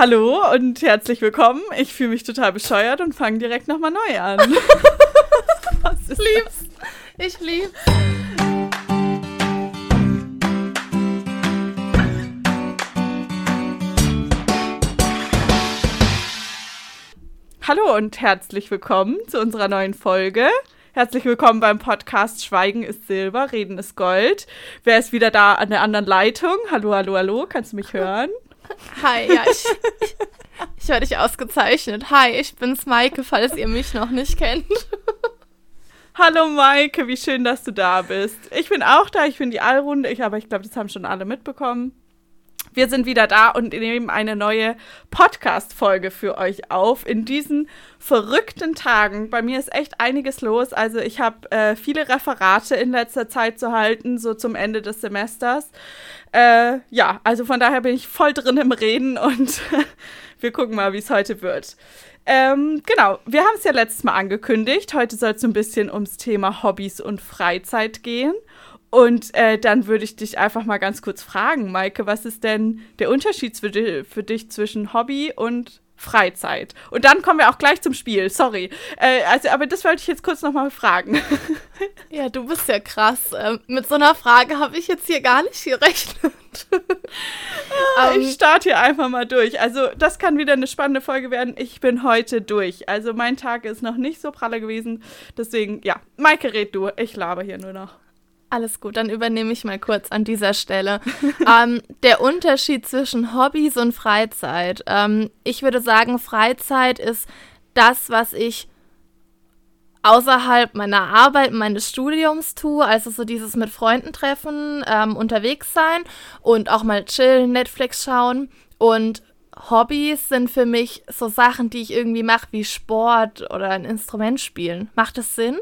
Hallo und herzlich willkommen. Ich fühle mich total bescheuert und fange direkt nochmal neu an. ich lieb's. Ich lieb's. Hallo und herzlich willkommen zu unserer neuen Folge. Herzlich willkommen beim Podcast Schweigen ist Silber, Reden ist Gold. Wer ist wieder da an der anderen Leitung? Hallo, hallo, hallo, kannst du mich hören? Hi, ja, ich, ich, höre dich ausgezeichnet. Hi, ich bin's Maike, falls ihr mich noch nicht kennt. Hallo Maike, wie schön, dass du da bist. Ich bin auch da, ich bin die Allrunde, ich, aber ich glaube, das haben schon alle mitbekommen. Wir sind wieder da und nehmen eine neue Podcast-Folge für euch auf. In diesen verrückten Tagen. Bei mir ist echt einiges los. Also ich habe äh, viele Referate in letzter Zeit zu halten, so zum Ende des Semesters. Äh, ja, also von daher bin ich voll drin im Reden und wir gucken mal, wie es heute wird. Ähm, genau, wir haben es ja letztes Mal angekündigt. Heute soll es so ein bisschen ums Thema Hobbys und Freizeit gehen. Und äh, dann würde ich dich einfach mal ganz kurz fragen, Maike, was ist denn der Unterschied für, di für dich zwischen Hobby und Freizeit? Und dann kommen wir auch gleich zum Spiel, sorry. Äh, also, aber das wollte ich jetzt kurz nochmal fragen. Ja, du bist ja krass. Ähm, mit so einer Frage habe ich jetzt hier gar nicht gerechnet. ah, ich starte hier einfach mal durch. Also, das kann wieder eine spannende Folge werden. Ich bin heute durch. Also, mein Tag ist noch nicht so pralle gewesen. Deswegen, ja, Maike, red du. Ich laber hier nur noch. Alles gut, dann übernehme ich mal kurz an dieser Stelle. ähm, der Unterschied zwischen Hobbys und Freizeit. Ähm, ich würde sagen, Freizeit ist das, was ich außerhalb meiner Arbeit, meines Studiums tue, also so dieses mit Freunden treffen, ähm, unterwegs sein und auch mal chillen, Netflix schauen. Und Hobbys sind für mich so Sachen, die ich irgendwie mache, wie Sport oder ein Instrument spielen. Macht das Sinn?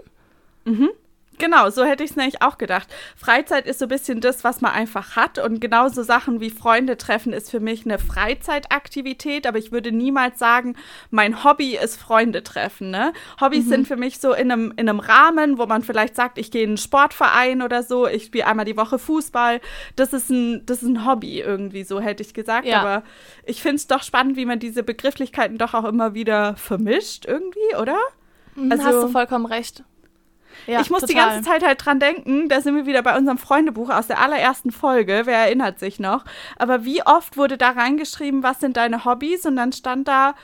Mhm. Genau, so hätte ich es nämlich auch gedacht. Freizeit ist so ein bisschen das, was man einfach hat. Und genauso Sachen wie Freunde treffen ist für mich eine Freizeitaktivität. Aber ich würde niemals sagen, mein Hobby ist Freunde treffen. Ne? Hobbys mhm. sind für mich so in einem, in einem Rahmen, wo man vielleicht sagt, ich gehe in einen Sportverein oder so, ich spiele einmal die Woche Fußball. Das ist ein, das ist ein Hobby irgendwie, so hätte ich gesagt. Ja. Aber ich finde es doch spannend, wie man diese Begrifflichkeiten doch auch immer wieder vermischt irgendwie, oder? Mhm, also, hast du vollkommen recht. Ja, ich muss total. die ganze Zeit halt dran denken, da sind wir wieder bei unserem Freundebuch aus der allerersten Folge, wer erinnert sich noch. Aber wie oft wurde da reingeschrieben, was sind deine Hobbys? Und dann stand da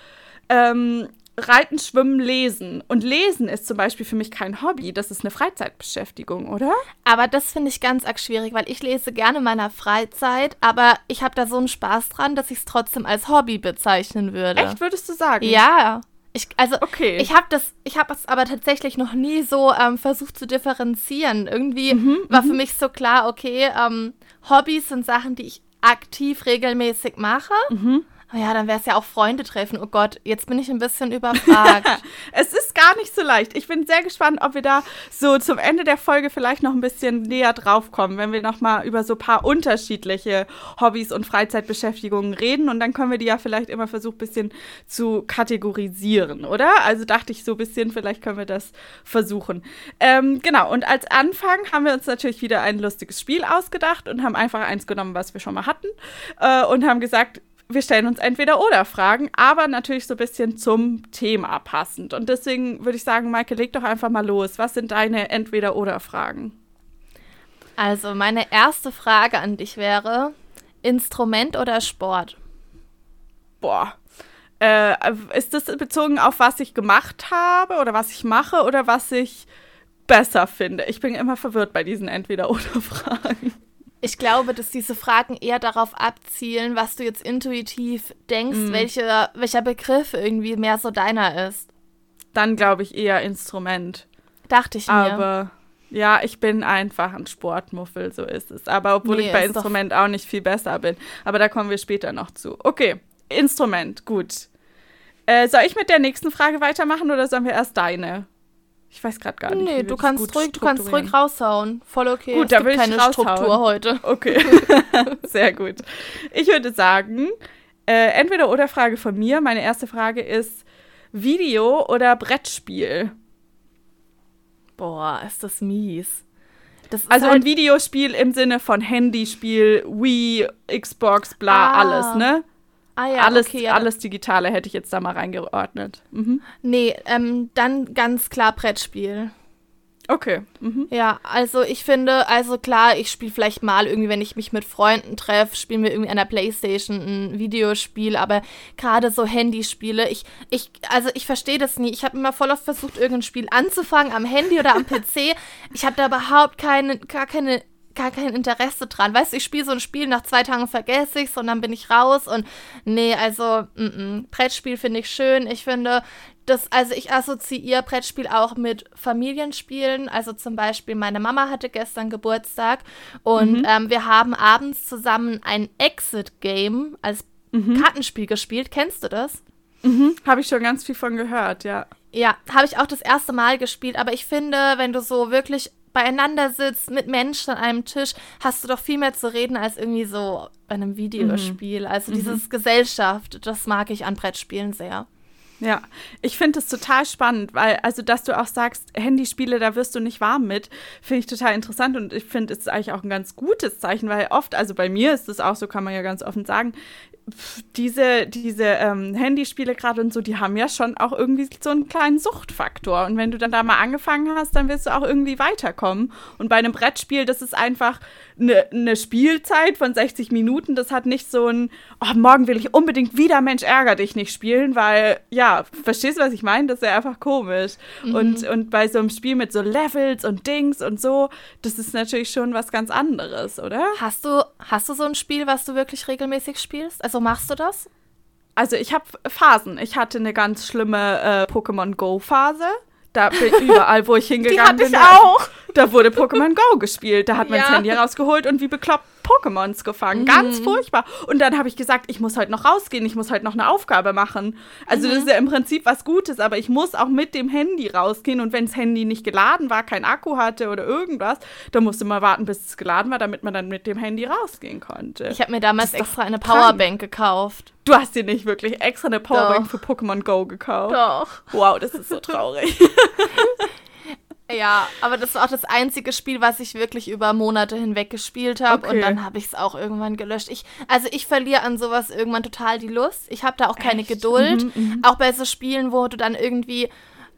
ähm, Reiten, Schwimmen, Lesen. Und Lesen ist zum Beispiel für mich kein Hobby, das ist eine Freizeitbeschäftigung, oder? Aber das finde ich ganz arg schwierig, weil ich lese gerne in meiner Freizeit, aber ich habe da so einen Spaß dran, dass ich es trotzdem als Hobby bezeichnen würde. Echt, würdest du sagen? Ja. Ich, also, okay. ich habe das, ich habe es aber tatsächlich noch nie so ähm, versucht zu differenzieren. Irgendwie mhm, war für mhm. mich so klar, okay, ähm, Hobbys sind Sachen, die ich aktiv regelmäßig mache. Mhm. Oh ja, dann wäre es ja auch Freunde treffen. Oh Gott, jetzt bin ich ein bisschen überfragt. es ist gar nicht so leicht. Ich bin sehr gespannt, ob wir da so zum Ende der Folge vielleicht noch ein bisschen näher drauf kommen, wenn wir noch mal über so ein paar unterschiedliche Hobbys und Freizeitbeschäftigungen reden. Und dann können wir die ja vielleicht immer versuchen, ein bisschen zu kategorisieren, oder? Also dachte ich so ein bisschen, vielleicht können wir das versuchen. Ähm, genau, und als Anfang haben wir uns natürlich wieder ein lustiges Spiel ausgedacht und haben einfach eins genommen, was wir schon mal hatten. Äh, und haben gesagt, wir stellen uns entweder oder Fragen, aber natürlich so ein bisschen zum Thema passend. Und deswegen würde ich sagen, Maike, leg doch einfach mal los. Was sind deine entweder oder Fragen? Also, meine erste Frage an dich wäre: Instrument oder Sport? Boah. Äh, ist das bezogen auf was ich gemacht habe oder was ich mache oder was ich besser finde? Ich bin immer verwirrt bei diesen entweder oder Fragen. Ich glaube, dass diese Fragen eher darauf abzielen, was du jetzt intuitiv denkst, mm. welche, welcher Begriff irgendwie mehr so deiner ist. Dann glaube ich eher Instrument. Dachte ich mir. Aber ja, ich bin einfach ein Sportmuffel, so ist es. Aber obwohl nee, ich bei Instrument auch nicht viel besser bin. Aber da kommen wir später noch zu. Okay, Instrument, gut. Äh, soll ich mit der nächsten Frage weitermachen oder sollen wir erst deine? Ich weiß gerade gar nicht. Nee, du kannst, ruhig, du kannst ruhig raushauen. Voll okay. Gut, es da gibt will keine ich Struktur heute. Okay. Sehr gut. Ich würde sagen, äh, entweder oder Frage von mir. Meine erste Frage ist Video oder Brettspiel? Boah, ist das mies. Das also halt ein Videospiel im Sinne von Handyspiel, Wii, Xbox, bla, ah. alles, ne? Ah ja, alles, okay, ja. alles Digitale hätte ich jetzt da mal reingeordnet. Mhm. Nee, ähm, dann ganz klar Brettspiel. Okay. Mhm. Ja, also ich finde, also klar, ich spiele vielleicht mal irgendwie, wenn ich mich mit Freunden treffe, spielen wir irgendwie an der Playstation ein Videospiel, aber gerade so Handyspiele, ich, ich, also ich verstehe das nie. Ich habe immer voll oft versucht, irgendein Spiel anzufangen am Handy oder am PC. Ich habe da überhaupt keine, gar keine gar kein Interesse dran. Weißt du, ich spiele so ein Spiel, nach zwei Tagen vergesse ich es und dann bin ich raus und nee, also m -m. Brettspiel finde ich schön. Ich finde, das, also ich assoziiere Brettspiel auch mit Familienspielen. Also zum Beispiel, meine Mama hatte gestern Geburtstag und mhm. ähm, wir haben abends zusammen ein Exit-Game als mhm. Kartenspiel gespielt. Kennst du das? Mhm. Habe ich schon ganz viel von gehört, ja. Ja, habe ich auch das erste Mal gespielt, aber ich finde, wenn du so wirklich beieinander sitzt mit Menschen an einem Tisch, hast du doch viel mehr zu reden als irgendwie so bei einem Videospiel. Mhm. Also dieses mhm. Gesellschaft, das mag ich an Brettspielen sehr. Ja, ich finde es total spannend, weil, also, dass du auch sagst, Handyspiele, da wirst du nicht warm mit, finde ich total interessant und ich finde, es ist eigentlich auch ein ganz gutes Zeichen, weil oft, also bei mir ist es auch so, kann man ja ganz offen sagen, diese, diese ähm, Handyspiele gerade und so, die haben ja schon auch irgendwie so einen kleinen Suchtfaktor. Und wenn du dann da mal angefangen hast, dann wirst du auch irgendwie weiterkommen. Und bei einem Brettspiel, das ist einfach eine, eine Spielzeit von 60 Minuten. Das hat nicht so ein, oh, morgen will ich unbedingt wieder Mensch ärger dich nicht spielen, weil, ja, verstehst du, was ich meine? Das ist ja einfach komisch. Mhm. Und, und bei so einem Spiel mit so Levels und Dings und so, das ist natürlich schon was ganz anderes, oder? Hast du, hast du so ein Spiel, was du wirklich regelmäßig spielst? Also machst du das? Also ich habe Phasen. Ich hatte eine ganz schlimme äh, Pokémon Go Phase. Da bin überall, wo ich hingegangen bin. Die hatte ich auch. Da wurde Pokémon Go gespielt. Da hat man ja. das Handy rausgeholt und wie bekloppt Pokémons gefangen. Mhm. Ganz furchtbar. Und dann habe ich gesagt, ich muss heute noch rausgehen, ich muss heute noch eine Aufgabe machen. Also mhm. das ist ja im Prinzip was Gutes, aber ich muss auch mit dem Handy rausgehen und wenn das Handy nicht geladen war, kein Akku hatte oder irgendwas, dann musste man warten, bis es geladen war, damit man dann mit dem Handy rausgehen konnte. Ich habe mir damals extra eine Powerbank krank. gekauft. Du hast dir nicht wirklich extra eine Powerbank Doch. für Pokémon Go gekauft. Doch. Wow, das ist so traurig. Ja, aber das war auch das einzige Spiel, was ich wirklich über Monate hinweg gespielt habe. Okay. Und dann habe ich es auch irgendwann gelöscht. Ich, also ich verliere an sowas irgendwann total die Lust. Ich habe da auch keine Echt? Geduld. Mhm, mh. Auch bei so Spielen, wo du dann irgendwie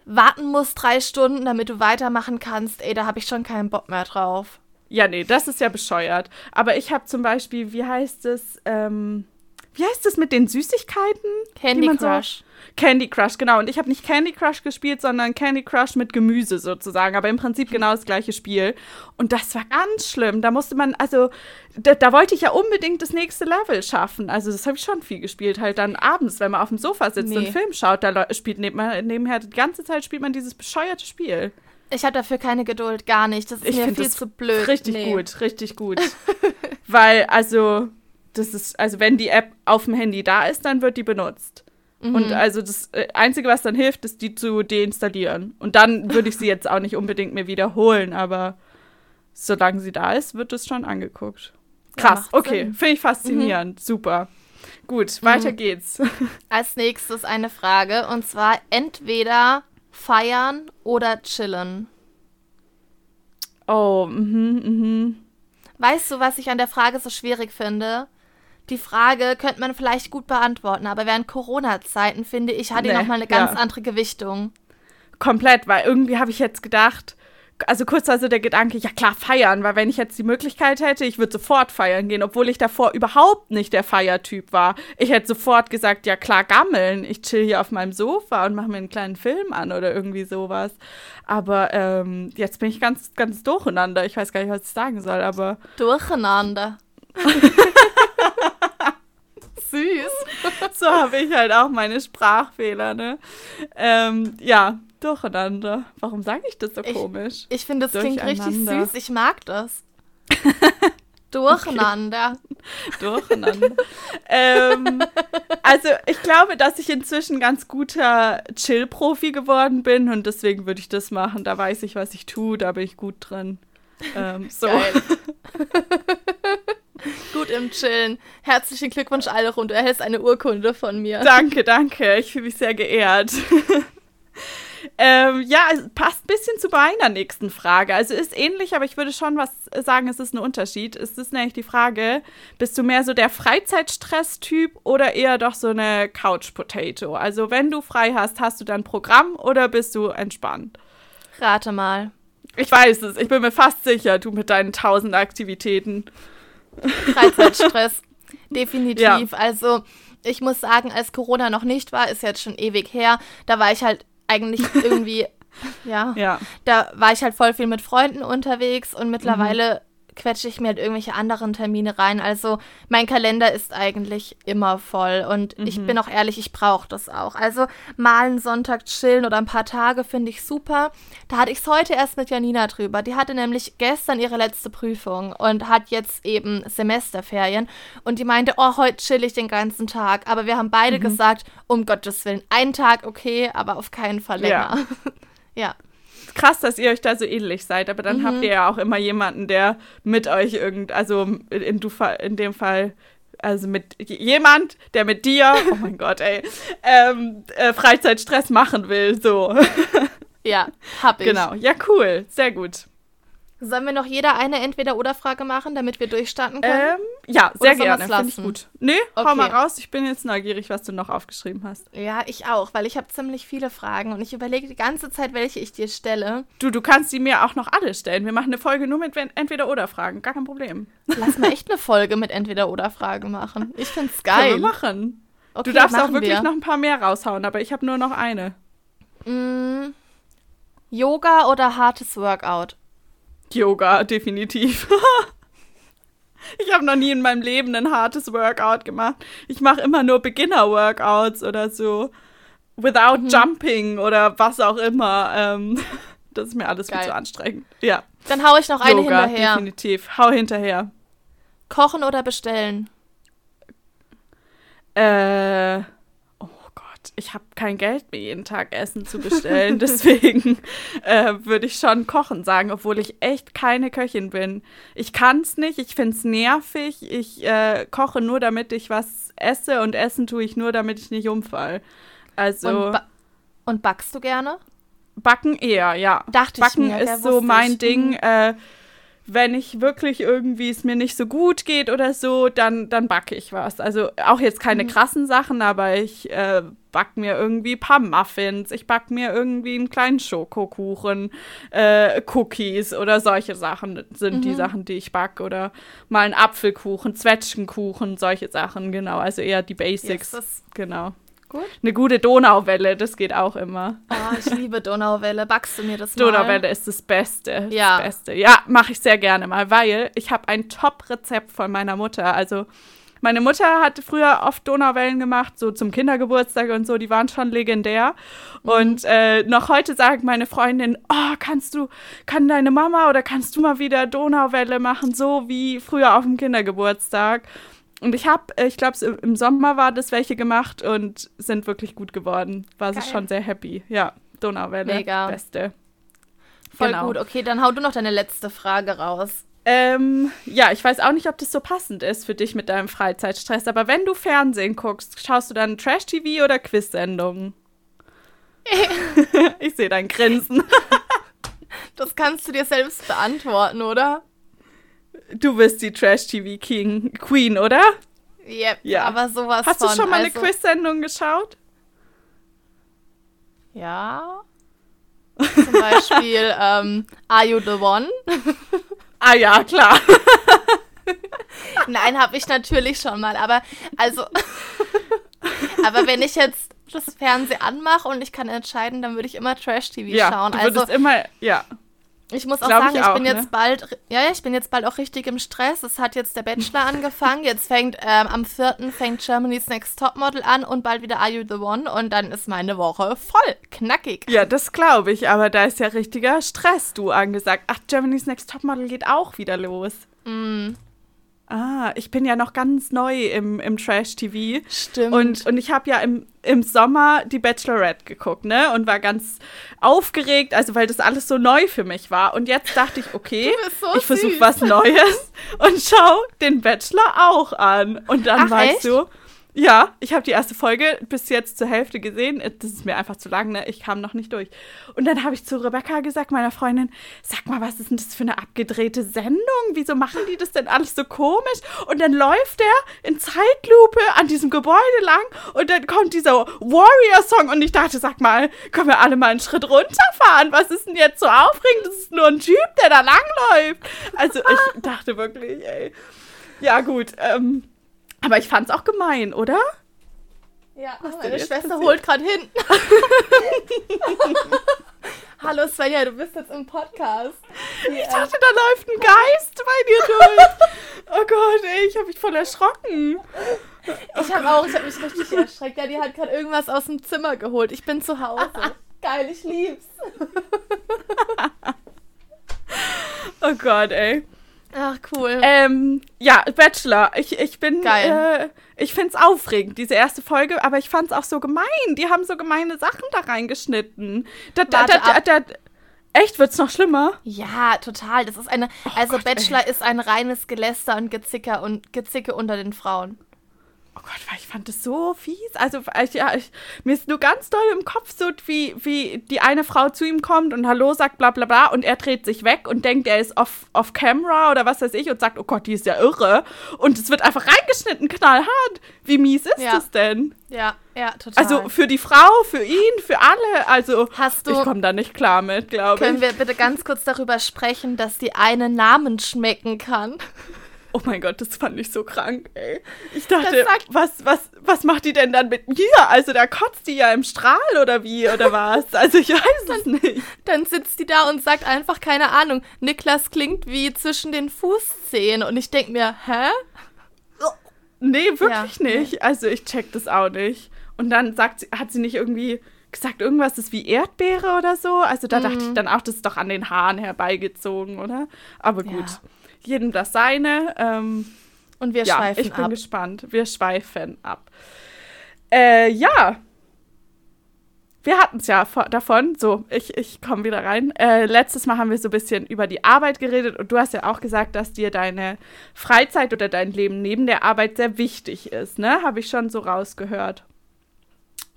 warten musst, drei Stunden, damit du weitermachen kannst. Ey, da habe ich schon keinen Bock mehr drauf. Ja, nee, das ist ja bescheuert. Aber ich habe zum Beispiel, wie heißt es, ähm, wie heißt es mit den Süßigkeiten? Candy Crush. So Candy Crush, genau. Und ich habe nicht Candy Crush gespielt, sondern Candy Crush mit Gemüse sozusagen. Aber im Prinzip genau das gleiche Spiel. Und das war ganz schlimm. Da musste man, also, da, da wollte ich ja unbedingt das nächste Level schaffen. Also, das habe ich schon viel gespielt. Halt dann abends, wenn man auf dem Sofa sitzt nee. und einen Film schaut, da spielt nebenher die ganze Zeit spielt man dieses bescheuerte Spiel. Ich habe dafür keine Geduld, gar nicht. Das ist ich mir viel zu blöd. Richtig nee. gut, richtig gut. Weil, also, das ist, also wenn die App auf dem Handy da ist, dann wird die benutzt. Mhm. Und also das äh, Einzige, was dann hilft, ist, die zu deinstallieren. Und dann würde ich sie jetzt auch nicht unbedingt mehr wiederholen, aber solange sie da ist, wird es schon angeguckt. Krass, ja, okay, finde ich faszinierend, mhm. super. Gut, weiter mhm. geht's. Als nächstes eine Frage und zwar entweder feiern oder chillen. Oh, mhm, mhm. Weißt du, was ich an der Frage so schwierig finde? Die Frage könnte man vielleicht gut beantworten, aber während Corona-Zeiten, finde ich, hat die nee, nochmal eine ganz ja. andere Gewichtung. Komplett, weil irgendwie habe ich jetzt gedacht, also kurz also der Gedanke, ja klar, feiern, weil wenn ich jetzt die Möglichkeit hätte, ich würde sofort feiern gehen, obwohl ich davor überhaupt nicht der Feiertyp war. Ich hätte sofort gesagt, ja klar, gammeln, ich chill hier auf meinem Sofa und mache mir einen kleinen Film an oder irgendwie sowas. Aber ähm, jetzt bin ich ganz, ganz durcheinander. Ich weiß gar nicht, was ich sagen soll, aber. Durcheinander. Süß. so habe ich halt auch meine Sprachfehler, ne? Ähm, ja, durcheinander. Warum sage ich das so ich, komisch? Ich finde, das klingt richtig süß. Ich mag das. Durcheinander. Durcheinander. ähm, also ich glaube, dass ich inzwischen ganz guter Chill-Profi geworden bin und deswegen würde ich das machen. Da weiß ich, was ich tue, da bin ich gut drin. Ähm, so. Gut im Chillen. Herzlichen Glückwunsch, Alrund. Du erhältst eine Urkunde von mir. Danke, danke. Ich fühle mich sehr geehrt. Ähm, ja, passt ein bisschen zu meiner nächsten Frage. Also ist ähnlich, aber ich würde schon was sagen, es ist ein Unterschied. Es ist nämlich die Frage, bist du mehr so der Freizeitstress-Typ oder eher doch so eine Couch-Potato? Also wenn du frei hast, hast du dann Programm oder bist du entspannt? Rate mal. Ich weiß es, ich bin mir fast sicher, du mit deinen tausend Aktivitäten. Freizeitstress. Definitiv. Ja. Also ich muss sagen, als Corona noch nicht war, ist jetzt schon ewig her, da war ich halt eigentlich irgendwie, ja, ja, da war ich halt voll viel mit Freunden unterwegs und mittlerweile quetsche ich mir halt irgendwelche anderen Termine rein. Also mein Kalender ist eigentlich immer voll und mhm. ich bin auch ehrlich, ich brauche das auch. Also mal einen Sonntag chillen oder ein paar Tage finde ich super. Da hatte ich es heute erst mit Janina drüber. Die hatte nämlich gestern ihre letzte Prüfung und hat jetzt eben Semesterferien und die meinte, oh, heute chill ich den ganzen Tag. Aber wir haben beide mhm. gesagt, um Gottes Willen, einen Tag okay, aber auf keinen Fall länger. Ja. ja krass, dass ihr euch da so ähnlich seid, aber dann mhm. habt ihr ja auch immer jemanden, der mit euch irgend, also in, du, in dem Fall also mit jemand, der mit dir, oh mein Gott, ey, ähm, äh, Freizeitstress machen will, so. Ja, hab ich. Genau, ja, cool, sehr gut. Sollen wir noch jeder eine Entweder-Oder-Frage machen, damit wir durchstarten können? Ähm, ja, sehr gerne. Finde ich gut. Nee, okay. hau mal raus. Ich bin jetzt neugierig, was du noch aufgeschrieben hast. Ja, ich auch, weil ich habe ziemlich viele Fragen und ich überlege die ganze Zeit, welche ich dir stelle. Du, du kannst die mir auch noch alle stellen. Wir machen eine Folge nur mit Entweder-Oder-Fragen. Gar kein Problem. Lass mal echt eine Folge mit Entweder-Oder-Fragen machen. Ich find's geil. Können wir machen. Okay, du darfst auch wirklich wir. noch ein paar mehr raushauen, aber ich habe nur noch eine. Mm, Yoga oder hartes Workout? Yoga, definitiv. ich habe noch nie in meinem Leben ein hartes Workout gemacht. Ich mache immer nur Beginner-Workouts oder so. Without mhm. Jumping oder was auch immer. Ähm, das ist mir alles Geil. viel zu anstrengend. Ja. Dann hau ich noch eine Yoga, hinterher. Definitiv. Hau hinterher. Kochen oder bestellen? Äh ich habe kein Geld mehr jeden Tag Essen zu bestellen. Deswegen äh, würde ich schon kochen sagen, obwohl ich echt keine Köchin bin. Ich kann es nicht, ich finde es nervig. Ich äh, koche nur, damit ich was esse und essen tue ich nur, damit ich nicht umfall. Also. Und, ba und backst du gerne? Backen eher, ja. Dachte Backen ich mir, ist so mein ich. Ding. Hm. Äh, wenn ich wirklich irgendwie es mir nicht so gut geht oder so, dann, dann backe ich was. Also auch jetzt keine mhm. krassen Sachen, aber ich äh, backe mir irgendwie ein paar Muffins, ich backe mir irgendwie einen kleinen Schokokuchen, äh, Cookies oder solche Sachen sind mhm. die Sachen, die ich backe. Oder mal einen Apfelkuchen, Zwetschgenkuchen, solche Sachen, genau. Also eher die Basics. Yes, genau. Gut. Eine gute Donauwelle, das geht auch immer. Oh, ich liebe Donauwelle. Backst du mir das mal? Donauwelle ist das Beste. Ja. Das Beste. Ja, mache ich sehr gerne mal, weil ich habe ein Top-Rezept von meiner Mutter. Also meine Mutter hat früher oft Donauwellen gemacht, so zum Kindergeburtstag und so, die waren schon legendär. Mhm. Und äh, noch heute sagt meine Freundin, oh, kannst du, kann deine Mama oder kannst du mal wieder Donauwelle machen, so wie früher auf dem Kindergeburtstag? Und ich habe, äh, ich glaube, im Sommer war das welche gemacht und sind wirklich gut geworden. War sie schon sehr happy. Ja, Donauwelle, Mega. beste. Voll genau. gut. Okay, dann hau du noch deine letzte Frage raus. Ähm, ja, ich weiß auch nicht, ob das so passend ist für dich mit deinem Freizeitstress, aber wenn du Fernsehen guckst, schaust du dann Trash-TV oder Quiz-Sendungen? ich sehe dein Grinsen. das kannst du dir selbst beantworten, oder? Du bist die Trash-TV Queen, oder? Yep, ja, aber sowas Hast von, du schon mal also, eine Quiz-Sendung geschaut? Ja. Zum Beispiel ähm, Are You the One? ah ja, klar. Nein, habe ich natürlich schon mal, aber also aber wenn ich jetzt das Fernsehen anmache und ich kann entscheiden, dann würde ich immer Trash TV ja, schauen. Du würdest also immer, ja. Ich muss auch Glaub sagen, ich, auch, ich bin ne? jetzt bald, ja, ich bin jetzt bald auch richtig im Stress. Es hat jetzt der Bachelor angefangen. Jetzt fängt ähm, am 4. fängt Germany's Next Topmodel an und bald wieder Are You the One und dann ist meine Woche voll knackig. Ja, das glaube ich, aber da ist ja richtiger Stress, du angesagt. Ach, Germany's Next Topmodel geht auch wieder los. Mm. Ah, ich bin ja noch ganz neu im, im Trash-TV. Stimmt. Und, und ich habe ja im, im Sommer die Bachelorette geguckt, ne? Und war ganz aufgeregt, also weil das alles so neu für mich war. Und jetzt dachte ich, okay, so ich versuche was Neues und schau den Bachelor auch an. Und dann Ach, war echt? so, Ja, ich habe die erste Folge bis jetzt zur Hälfte gesehen. Das ist mir einfach zu lang, ne? Ich kam noch nicht durch. Und dann habe ich zu Rebecca gesagt, meiner Freundin, sag mal, was ist denn das für eine abgedrehte Sendung? Wieso machen die das denn alles so komisch? Und dann läuft er in Zeitlupe an diesem Gebäude lang und dann kommt dieser Warrior-Song und ich dachte, sag mal, können wir alle mal einen Schritt runterfahren? Was ist denn jetzt so aufregend? Das ist nur ein Typ, der da langläuft. Also ich dachte wirklich, ey. Ja, gut. Ähm, aber ich fand's auch gemein, oder? Ja, Was meine Schwester passiert? holt gerade hin. Hallo Svenja, du bist jetzt im Podcast. Die, ich dachte, da läuft ein Geist bei dir durch. Oh Gott, ey, ich habe mich voll erschrocken. Ich habe auch, ich habe mich richtig erschreckt. Ja, die hat gerade irgendwas aus dem Zimmer geholt. Ich bin zu Hause. Geil, ich lieb's. oh Gott, ey. Ach, cool. Ähm, ja, Bachelor. Ich, ich bin. Geil. Äh, ich find's aufregend, diese erste Folge, aber ich fand's auch so gemein. Die haben so gemeine Sachen da reingeschnitten. Da, da, da, da, Echt? Wird's noch schlimmer? Ja, total. Das ist eine. Oh also, Gott, Bachelor ey. ist ein reines Geläster und Gezicker und Gezicke unter den Frauen. Oh Gott, ich fand das so fies. Also, ich, ja, ich, mir ist nur ganz doll im Kopf so, wie, wie die eine Frau zu ihm kommt und Hallo sagt, bla bla bla, und er dreht sich weg und denkt, er ist off, off camera oder was weiß ich und sagt, oh Gott, die ist ja irre. Und es wird einfach reingeschnitten, knallhart. Wie mies ist ja. das denn? Ja, ja, total. Also für die Frau, für ihn, für alle. Also Hast du, ich komme da nicht klar mit, glaube ich. Können wir bitte ganz kurz darüber sprechen, dass die eine Namen schmecken kann? Oh mein Gott, das fand ich so krank, ey. Ich dachte, was, was, was macht die denn dann mit mir? Also da kotzt die ja im Strahl oder wie oder was? Also ich weiß es nicht. Dann sitzt die da und sagt einfach, keine Ahnung, Niklas klingt wie zwischen den Fußzehen und ich denke mir, hä? Nee, wirklich ja. nicht. Also ich check das auch nicht. Und dann sagt sie, hat sie nicht irgendwie gesagt, irgendwas ist wie Erdbeere oder so. Also da mhm. dachte ich mhm. dann auch, das ist doch an den Haaren herbeigezogen, oder? Aber gut. Ja jedem das seine. Ähm, und wir ja, schweifen ab. Ich bin ab. gespannt. Wir schweifen ab. Äh, ja. Wir hatten es ja davon. So, ich, ich komme wieder rein. Äh, letztes Mal haben wir so ein bisschen über die Arbeit geredet und du hast ja auch gesagt, dass dir deine Freizeit oder dein Leben neben der Arbeit sehr wichtig ist, ne? Habe ich schon so rausgehört.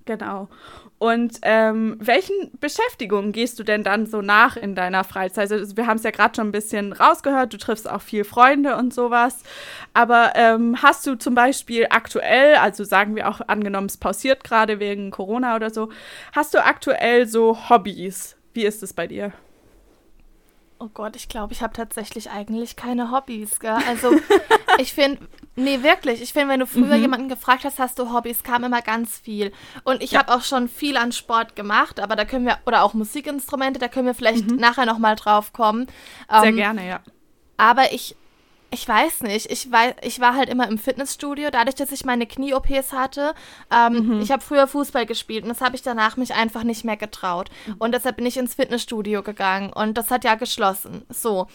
Genau. Und ähm, welchen Beschäftigungen gehst du denn dann so nach in deiner Freizeit? Also wir haben es ja gerade schon ein bisschen rausgehört, du triffst auch viel Freunde und sowas. Aber ähm, hast du zum Beispiel aktuell, also sagen wir auch angenommen, es pausiert gerade wegen Corona oder so, hast du aktuell so Hobbys? Wie ist es bei dir? Oh Gott, ich glaube, ich habe tatsächlich eigentlich keine Hobbys. Gell? Also ich finde, nee, wirklich, ich finde, wenn du früher mhm. jemanden gefragt hast, hast du Hobbys, kam immer ganz viel. Und ich ja. habe auch schon viel an Sport gemacht, aber da können wir, oder auch Musikinstrumente, da können wir vielleicht mhm. nachher nochmal drauf kommen. Sehr ähm, gerne, ja. Aber ich ich weiß nicht. Ich, war, ich war halt immer im Fitnessstudio, dadurch, dass ich meine Knie-OPs hatte. Ähm, mhm. Ich habe früher Fußball gespielt und das habe ich danach mich einfach nicht mehr getraut. Mhm. Und deshalb bin ich ins Fitnessstudio gegangen und das hat ja geschlossen. So.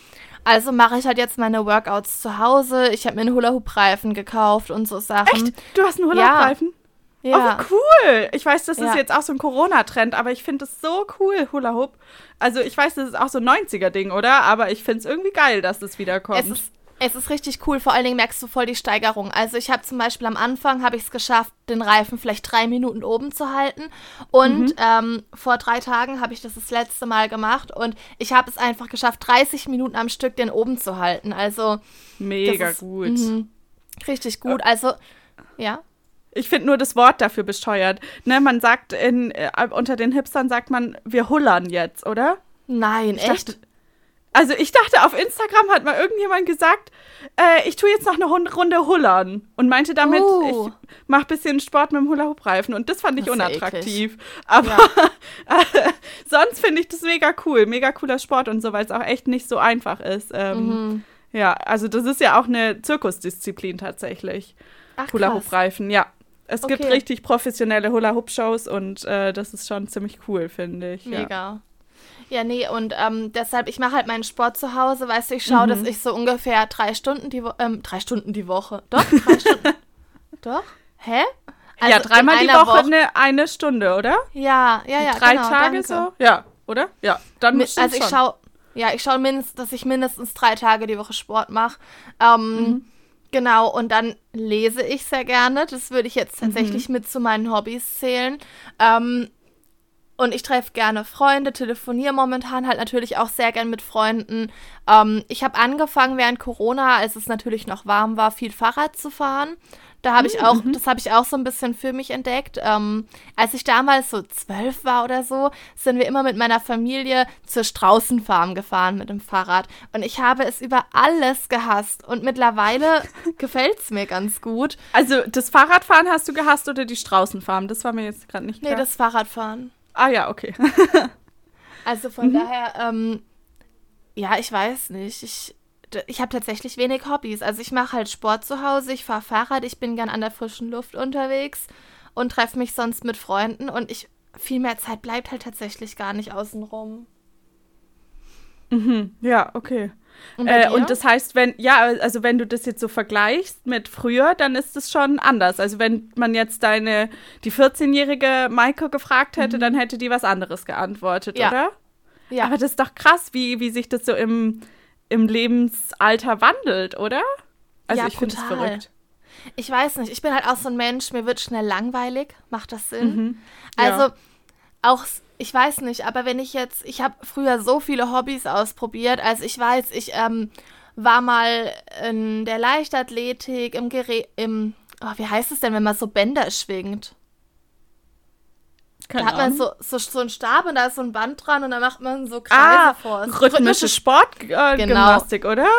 Also mache ich halt jetzt meine Workouts zu Hause. Ich habe mir einen Hula-Hoop-Reifen gekauft und so Sachen. Echt? Du hast einen Hula-Hoop-Reifen? Ja. Ja. Oh, cool. Ich weiß, das ja. ist jetzt auch so ein Corona-Trend, aber ich finde es so cool, Hula Hoop. Also ich weiß, das ist auch so ein 90er-Ding, oder? Aber ich finde es irgendwie geil, dass es wiederkommt. Es ist es ist richtig cool, vor allen Dingen merkst du voll die Steigerung. Also ich habe zum Beispiel am Anfang, habe ich es geschafft, den Reifen vielleicht drei Minuten oben zu halten. Und mhm. ähm, vor drei Tagen habe ich das das letzte Mal gemacht und ich habe es einfach geschafft, 30 Minuten am Stück den oben zu halten. Also mega ist, gut. Mh, richtig gut. Also ja. Ich finde nur das Wort dafür bescheuert. Ne, man sagt in, äh, unter den Hipstern sagt man, wir hullern jetzt, oder? Nein, ich echt? Dachte, also ich dachte, auf Instagram hat mal irgendjemand gesagt, äh, ich tue jetzt noch eine Runde Hullern und meinte damit, oh. ich mache ein bisschen Sport mit dem Hula-Hoop-Reifen und das fand ich das unattraktiv. Aber ja. sonst finde ich das mega cool, mega cooler Sport und so, weil es auch echt nicht so einfach ist. Ähm, mhm. Ja, also das ist ja auch eine Zirkusdisziplin tatsächlich. Hula-Hoop-Reifen, ja. Es okay. gibt richtig professionelle Hula-Hoop-Shows und äh, das ist schon ziemlich cool, finde ich. Mega. Ja. Ja, nee, und ähm, deshalb, ich mache halt meinen Sport zu Hause, weißt du, ich schaue, mhm. dass ich so ungefähr drei Stunden die Woche, ähm, drei Stunden die Woche, doch, drei Stunden, doch, hä? Also ja, dreimal die Woche, Woche, Eine, eine Stunde, oder? Ja, ja, ja. Drei genau, Tage danke. so? Ja, oder? Ja, dann Mi Also ich schaue, ja, ich schaue mindestens, dass ich mindestens drei Tage die Woche Sport mache. Ähm, mhm. Genau, und dann lese ich sehr gerne. Das würde ich jetzt tatsächlich mhm. mit zu meinen Hobbys zählen. Ähm, und ich treffe gerne Freunde, telefoniere momentan halt natürlich auch sehr gern mit Freunden. Ähm, ich habe angefangen während Corona, als es natürlich noch warm war, viel Fahrrad zu fahren. Da habe ich auch, mhm. das habe ich auch so ein bisschen für mich entdeckt. Ähm, als ich damals so zwölf war oder so, sind wir immer mit meiner Familie zur Straußenfarm gefahren mit dem Fahrrad. Und ich habe es über alles gehasst. Und mittlerweile gefällt es mir ganz gut. Also das Fahrradfahren hast du gehasst oder die Straußenfarm? Das war mir jetzt gerade nicht klar. Nee, das Fahrradfahren. Ah ja, okay. also von mhm. daher, ähm, ja, ich weiß nicht. Ich, ich habe tatsächlich wenig Hobbys. Also ich mache halt Sport zu Hause, ich fahre Fahrrad, ich bin gern an der frischen Luft unterwegs und treffe mich sonst mit Freunden und ich viel mehr Zeit bleibt halt tatsächlich gar nicht außenrum. Mhm, ja, okay. Und, äh, und, das heißt, wenn, ja, also wenn du das jetzt so vergleichst mit früher, dann ist es schon anders. Also wenn man jetzt deine, die 14-jährige Maike gefragt hätte, mhm. dann hätte die was anderes geantwortet, ja. oder? Ja. Aber das ist doch krass, wie, wie sich das so im, im Lebensalter wandelt, oder? Also ja, ich finde es verrückt. Ich weiß nicht, ich bin halt auch so ein Mensch, mir wird schnell langweilig. Macht das Sinn? Mhm. Ja. Also auch ich weiß nicht, aber wenn ich jetzt, ich habe früher so viele Hobbys ausprobiert, also ich weiß, ich ähm, war mal in der Leichtathletik, im Gerät, im, oh, wie heißt es denn, wenn man so Bänder schwingt? Keine da hat man so, so, so einen Stab und da ist so ein Band dran und da macht man so Kreise ah, vor. Rhythmische, rhythmische Sportgymnastik, äh, genau. oder?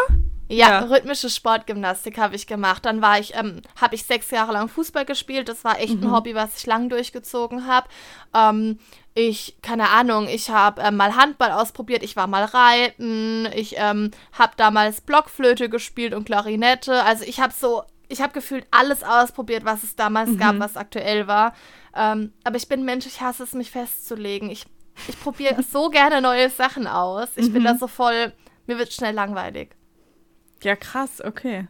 Ja, ja, rhythmische Sportgymnastik habe ich gemacht. Dann war ich, ähm, habe ich sechs Jahre lang Fußball gespielt. Das war echt mhm. ein Hobby, was ich lang durchgezogen habe. Ähm, ich, keine Ahnung, ich habe äh, mal Handball ausprobiert, ich war mal reiten, ich ähm, habe damals Blockflöte gespielt und Klarinette. Also ich habe so, ich habe gefühlt alles ausprobiert, was es damals mhm. gab, was aktuell war. Ähm, aber ich bin Mensch, ich hasse es, mich festzulegen. Ich, ich probiere so gerne neue Sachen aus. Ich mhm. bin da so voll, mir wird schnell langweilig. Ja, krass, okay.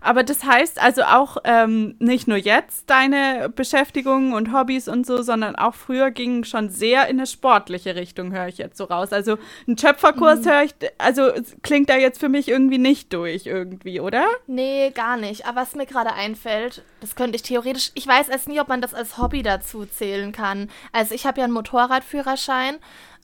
Aber das heißt also auch ähm, nicht nur jetzt deine Beschäftigungen und Hobbys und so, sondern auch früher ging schon sehr in eine sportliche Richtung, höre ich jetzt so raus. Also ein Töpferkurs mhm. höre ich, also klingt da jetzt für mich irgendwie nicht durch irgendwie, oder? Nee, gar nicht. Aber was mir gerade einfällt, das könnte ich theoretisch, ich weiß erst nie, ob man das als Hobby dazu zählen kann. Also ich habe ja einen Motorradführerschein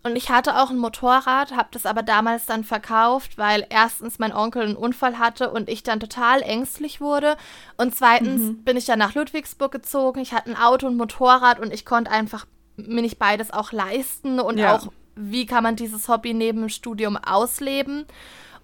und ich hatte auch ein Motorrad, habe das aber damals dann verkauft, weil erstens mein Onkel einen Unfall hatte und ich dann total ängstlich wurde. Und zweitens mhm. bin ich dann nach Ludwigsburg gezogen. Ich hatte ein Auto und Motorrad und ich konnte einfach mir nicht beides auch leisten und ja. auch, wie kann man dieses Hobby neben dem Studium ausleben.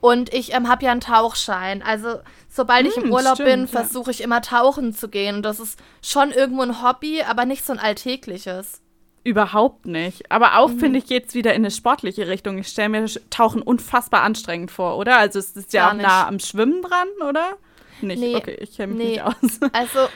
Und ich ähm, habe ja einen Tauchschein. Also, sobald ich im hm, Urlaub stimmt, bin, versuche ich immer tauchen zu gehen. Und das ist schon irgendwo ein Hobby, aber nicht so ein alltägliches. Überhaupt nicht. Aber auch, mhm. finde ich, geht es wieder in eine sportliche Richtung. Ich stelle mir Tauchen unfassbar anstrengend vor, oder? Also es ist ja Gar auch nicht. nah am Schwimmen dran, oder? Nicht. Nee, okay, ich kenne mich nee. nicht aus. Also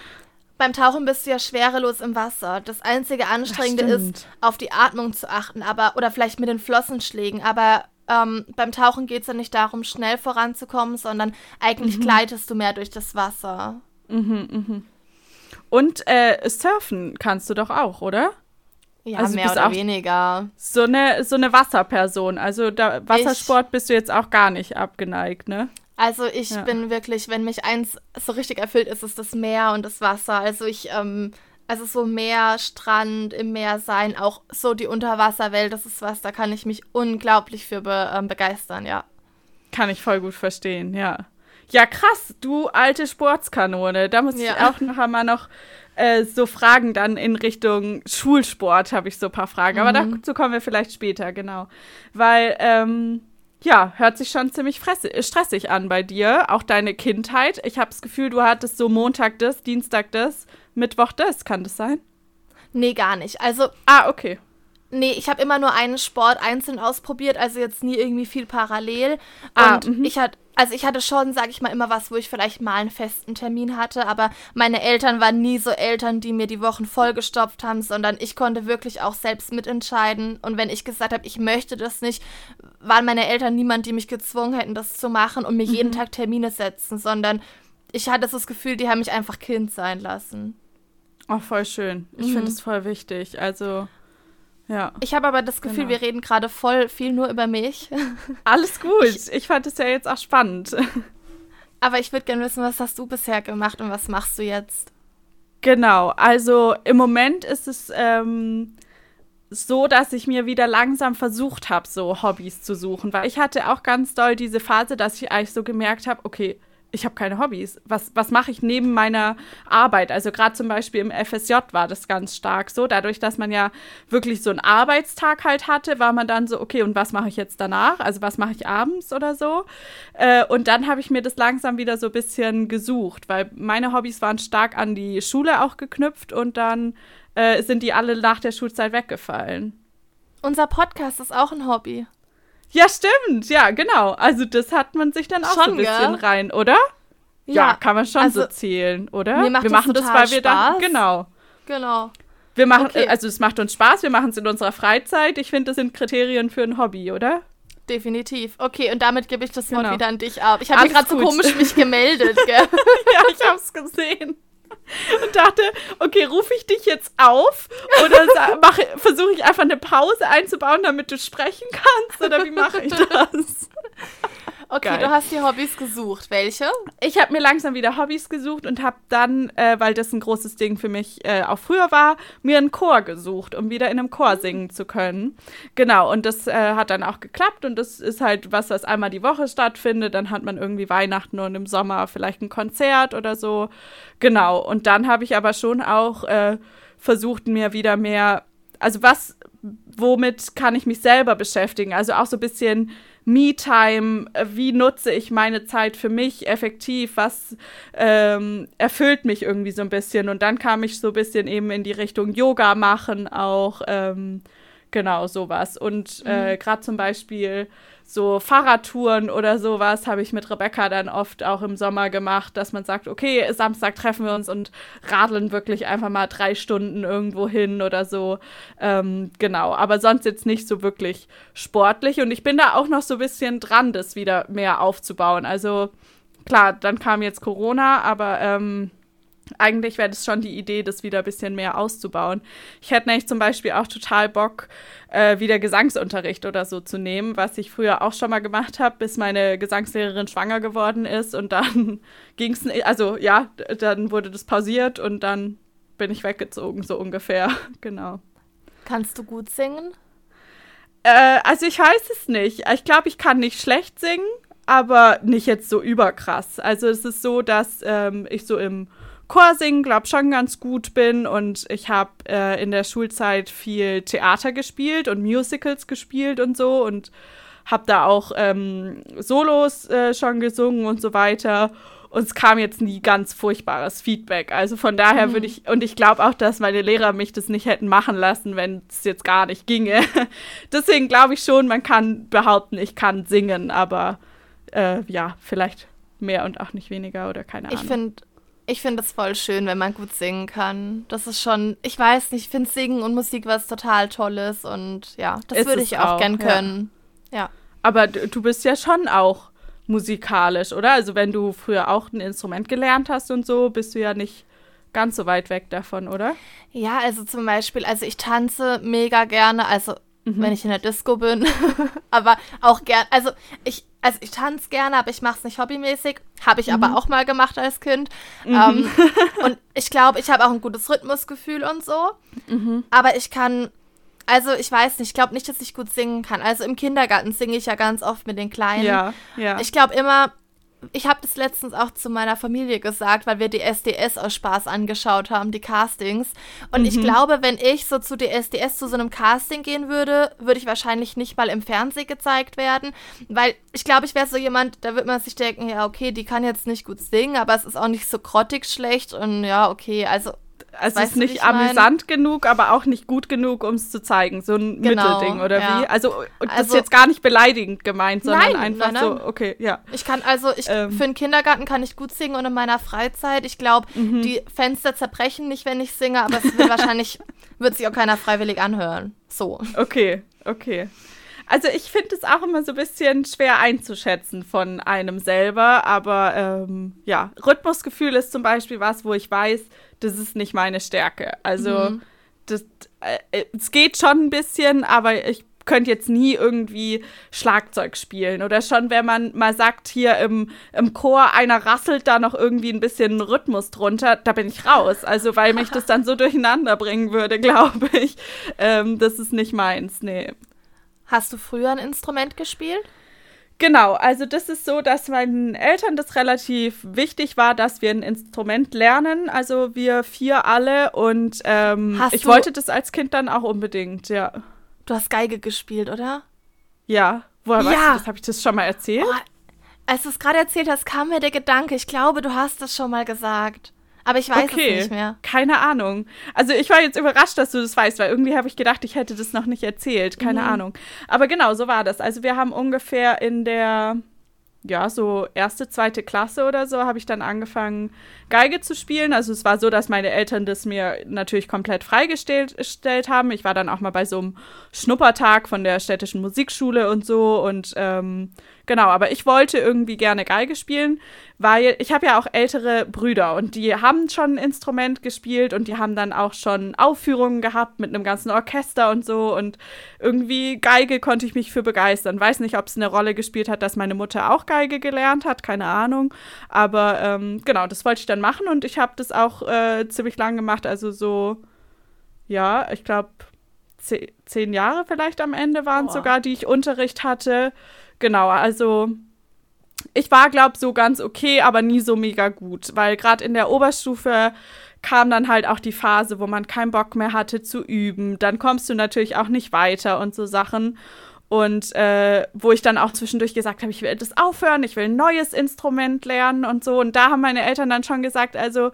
beim Tauchen bist du ja schwerelos im Wasser. Das einzige Anstrengende ist, auf die Atmung zu achten, aber oder vielleicht mit den Flossenschlägen. Aber ähm, beim Tauchen geht es ja nicht darum, schnell voranzukommen, sondern eigentlich mhm. gleitest du mehr durch das Wasser. Mhm, mhm. Und äh, surfen kannst du doch auch, oder? Ja, also mehr oder weniger. So eine, so eine Wasserperson. Also da, Wassersport ich, bist du jetzt auch gar nicht abgeneigt, ne? Also ich ja. bin wirklich, wenn mich eins so richtig erfüllt, ist es das Meer und das Wasser. Also ich, ähm, also so Meer, Strand, im Meer sein, auch so die Unterwasserwelt, das ist was, da kann ich mich unglaublich für be, ähm, begeistern, ja. Kann ich voll gut verstehen, ja. Ja, krass, du alte Sportskanone. Da muss ja. ich auch noch einmal noch äh, so Fragen dann in Richtung Schulsport, habe ich so ein paar Fragen. Mhm. Aber dazu kommen wir vielleicht später, genau. Weil, ähm, ja, hört sich schon ziemlich stressig an bei dir. Auch deine Kindheit. Ich habe das Gefühl, du hattest so Montag das, Dienstag das, Mittwoch das. Kann das sein? Nee, gar nicht. Also. Ah, okay. Nee, ich habe immer nur einen Sport einzeln ausprobiert, also jetzt nie irgendwie viel parallel. Ah, und ah, ich hatte also ich hatte schon, sage ich mal, immer was, wo ich vielleicht mal einen festen Termin hatte, aber meine Eltern waren nie so Eltern, die mir die Wochen vollgestopft haben, sondern ich konnte wirklich auch selbst mitentscheiden. Und wenn ich gesagt habe, ich möchte das nicht, waren meine Eltern niemand, die mich gezwungen hätten, das zu machen und mir mhm. jeden Tag Termine setzen, sondern ich hatte das Gefühl, die haben mich einfach Kind sein lassen. Ach, voll schön. Ich mhm. finde es voll wichtig. Also ja. Ich habe aber das Gefühl, genau. wir reden gerade voll viel nur über mich. Alles gut. Ich, ich fand es ja jetzt auch spannend. Aber ich würde gerne wissen, was hast du bisher gemacht und was machst du jetzt? Genau, also im Moment ist es ähm, so, dass ich mir wieder langsam versucht habe, so Hobbys zu suchen, weil ich hatte auch ganz doll diese Phase, dass ich eigentlich so gemerkt habe, okay, ich habe keine Hobbys. Was, was mache ich neben meiner Arbeit? Also gerade zum Beispiel im FSJ war das ganz stark so. Dadurch, dass man ja wirklich so einen Arbeitstag halt hatte, war man dann so, okay, und was mache ich jetzt danach? Also was mache ich abends oder so? Äh, und dann habe ich mir das langsam wieder so ein bisschen gesucht, weil meine Hobbys waren stark an die Schule auch geknüpft und dann äh, sind die alle nach der Schulzeit weggefallen. Unser Podcast ist auch ein Hobby. Ja, stimmt. Ja, genau. Also das hat man sich dann auch schon, so ein bisschen gell? rein, oder? Ja, ja, kann man schon also, so zählen, oder? Wir machen das, das weil wir dann genau. Genau. Wir machen okay. also es macht uns Spaß, wir machen es in unserer Freizeit. Ich finde, das sind Kriterien für ein Hobby, oder? Definitiv. Okay, und damit gebe ich das Wort genau. wieder an dich ab. Ich habe gerade so komisch mich gemeldet, gell? ja, ich habe es gesehen und dachte, okay, rufe ich dich jetzt auf oder versuche ich einfach eine Pause einzubauen, damit du sprechen kannst oder wie mache ich das? Okay, Geil. du hast die Hobbys gesucht. Welche? Ich habe mir langsam wieder Hobbys gesucht und habe dann, äh, weil das ein großes Ding für mich äh, auch früher war, mir einen Chor gesucht, um wieder in einem Chor mhm. singen zu können. Genau, und das äh, hat dann auch geklappt und das ist halt was, was einmal die Woche stattfindet. Dann hat man irgendwie Weihnachten und im Sommer vielleicht ein Konzert oder so. Genau, und dann habe ich aber schon auch äh, versucht, mir wieder mehr, also was, womit kann ich mich selber beschäftigen? Also auch so ein bisschen Me-Time, äh, wie nutze ich meine Zeit für mich effektiv, was ähm, erfüllt mich irgendwie so ein bisschen. Und dann kam ich so ein bisschen eben in die Richtung Yoga machen auch, ähm, genau sowas. Und äh, mhm. gerade zum Beispiel so Fahrradtouren oder sowas habe ich mit Rebecca dann oft auch im Sommer gemacht, dass man sagt, okay, Samstag treffen wir uns und radeln wirklich einfach mal drei Stunden irgendwo hin oder so. Ähm, genau, aber sonst jetzt nicht so wirklich sportlich. Und ich bin da auch noch so ein bisschen dran, das wieder mehr aufzubauen. Also klar, dann kam jetzt Corona, aber ähm, eigentlich wäre das schon die Idee, das wieder ein bisschen mehr auszubauen. Ich hätte nämlich zum Beispiel auch total Bock, äh, wieder Gesangsunterricht oder so zu nehmen, was ich früher auch schon mal gemacht habe, bis meine Gesangslehrerin schwanger geworden ist und dann ging es, also ja, dann wurde das pausiert und dann bin ich weggezogen, so ungefähr, genau. Kannst du gut singen? Äh, also ich weiß es nicht. Ich glaube, ich kann nicht schlecht singen, aber nicht jetzt so überkrass. Also es ist so, dass ähm, ich so im Chorsingen, glaube schon ganz gut bin und ich habe äh, in der Schulzeit viel Theater gespielt und Musicals gespielt und so und habe da auch ähm, Solos äh, schon gesungen und so weiter. Und es kam jetzt nie ganz furchtbares Feedback. Also von daher würde mhm. ich, und ich glaube auch, dass meine Lehrer mich das nicht hätten machen lassen, wenn es jetzt gar nicht ginge. Deswegen glaube ich schon, man kann behaupten, ich kann singen, aber äh, ja, vielleicht mehr und auch nicht weniger oder keine Ahnung. Ich finde ich finde es voll schön, wenn man gut singen kann. Das ist schon, ich weiß nicht, ich finde Singen und Musik was total Tolles und ja, das würde ich auch, auch gern können. Ja. ja. Aber du bist ja schon auch musikalisch, oder? Also wenn du früher auch ein Instrument gelernt hast und so, bist du ja nicht ganz so weit weg davon, oder? Ja, also zum Beispiel, also ich tanze mega gerne, also mhm. wenn ich in der Disco bin, aber auch gern, also ich also ich tanze gerne, aber ich mache es nicht hobbymäßig. Habe ich mhm. aber auch mal gemacht als Kind. Mhm. Ähm, und ich glaube, ich habe auch ein gutes Rhythmusgefühl und so. Mhm. Aber ich kann, also ich weiß nicht, ich glaube nicht, dass ich gut singen kann. Also im Kindergarten singe ich ja ganz oft mit den Kleinen. Ja, ja. Ich glaube immer, ich habe das letztens auch zu meiner Familie gesagt, weil wir die SDS aus Spaß angeschaut haben, die Castings. Und mhm. ich glaube, wenn ich so zu DSDS zu so einem Casting gehen würde, würde ich wahrscheinlich nicht mal im Fernsehen gezeigt werden, weil ich glaube, ich wäre so jemand, da würde man sich denken, ja, okay, die kann jetzt nicht gut singen, aber es ist auch nicht so grottig schlecht und ja, okay, also also es ist nicht amüsant mein? genug, aber auch nicht gut genug, um es zu zeigen. So ein genau, Mittelding, oder ja. wie? Also, und das ist also jetzt gar nicht beleidigend gemeint, sondern nein, einfach nein, nein. so, okay, ja. Ich kann also, ich, ähm. für den Kindergarten kann ich gut singen und in meiner Freizeit, ich glaube, mhm. die Fenster zerbrechen nicht, wenn ich singe, aber es wird wahrscheinlich, wird sich auch keiner freiwillig anhören. So. Okay, okay. Also ich finde es auch immer so ein bisschen schwer einzuschätzen von einem selber, aber ähm, ja, Rhythmusgefühl ist zum Beispiel was, wo ich weiß, das ist nicht meine Stärke. Also mhm. das, äh, es geht schon ein bisschen, aber ich könnte jetzt nie irgendwie Schlagzeug spielen. Oder schon, wenn man mal sagt, hier im, im Chor, einer rasselt da noch irgendwie ein bisschen Rhythmus drunter, da bin ich raus. Also, weil mich das dann so durcheinander bringen würde, glaube ich. Ähm, das ist nicht meins, nee. Hast du früher ein Instrument gespielt? Genau, also das ist so, dass meinen Eltern das relativ wichtig war, dass wir ein Instrument lernen. Also wir vier alle und ähm, ich wollte das als Kind dann auch unbedingt, ja. Du hast Geige gespielt, oder? Ja. Woher ja. weißt du das? Habe ich das schon mal erzählt? Oh, als du es gerade erzählt hast, kam mir der Gedanke, ich glaube, du hast das schon mal gesagt. Aber ich weiß okay. es nicht mehr. Keine Ahnung. Also ich war jetzt überrascht, dass du das weißt, weil irgendwie habe ich gedacht, ich hätte das noch nicht erzählt. Keine mhm. Ahnung. Aber genau, so war das. Also wir haben ungefähr in der ja, so erste, zweite Klasse oder so habe ich dann angefangen, Geige zu spielen. Also es war so, dass meine Eltern das mir natürlich komplett freigestellt haben. Ich war dann auch mal bei so einem Schnuppertag von der städtischen Musikschule und so. Und ähm, genau, aber ich wollte irgendwie gerne Geige spielen, weil ich habe ja auch ältere Brüder und die haben schon ein Instrument gespielt und die haben dann auch schon Aufführungen gehabt mit einem ganzen Orchester und so. Und irgendwie Geige konnte ich mich für begeistern. Weiß nicht, ob es eine Rolle gespielt hat, dass meine Mutter auch Geige gelernt hat, keine Ahnung. Aber ähm, genau, das wollte ich dann machen und ich habe das auch äh, ziemlich lang gemacht. Also so, ja, ich glaube, zehn Jahre vielleicht am Ende waren es sogar, die ich Unterricht hatte. Genau, also ich war, glaube so ganz okay, aber nie so mega gut, weil gerade in der Oberstufe kam dann halt auch die Phase, wo man keinen Bock mehr hatte zu üben. Dann kommst du natürlich auch nicht weiter und so Sachen. Und äh, wo ich dann auch zwischendurch gesagt habe, ich will das aufhören, ich will ein neues Instrument lernen und so. Und da haben meine Eltern dann schon gesagt, also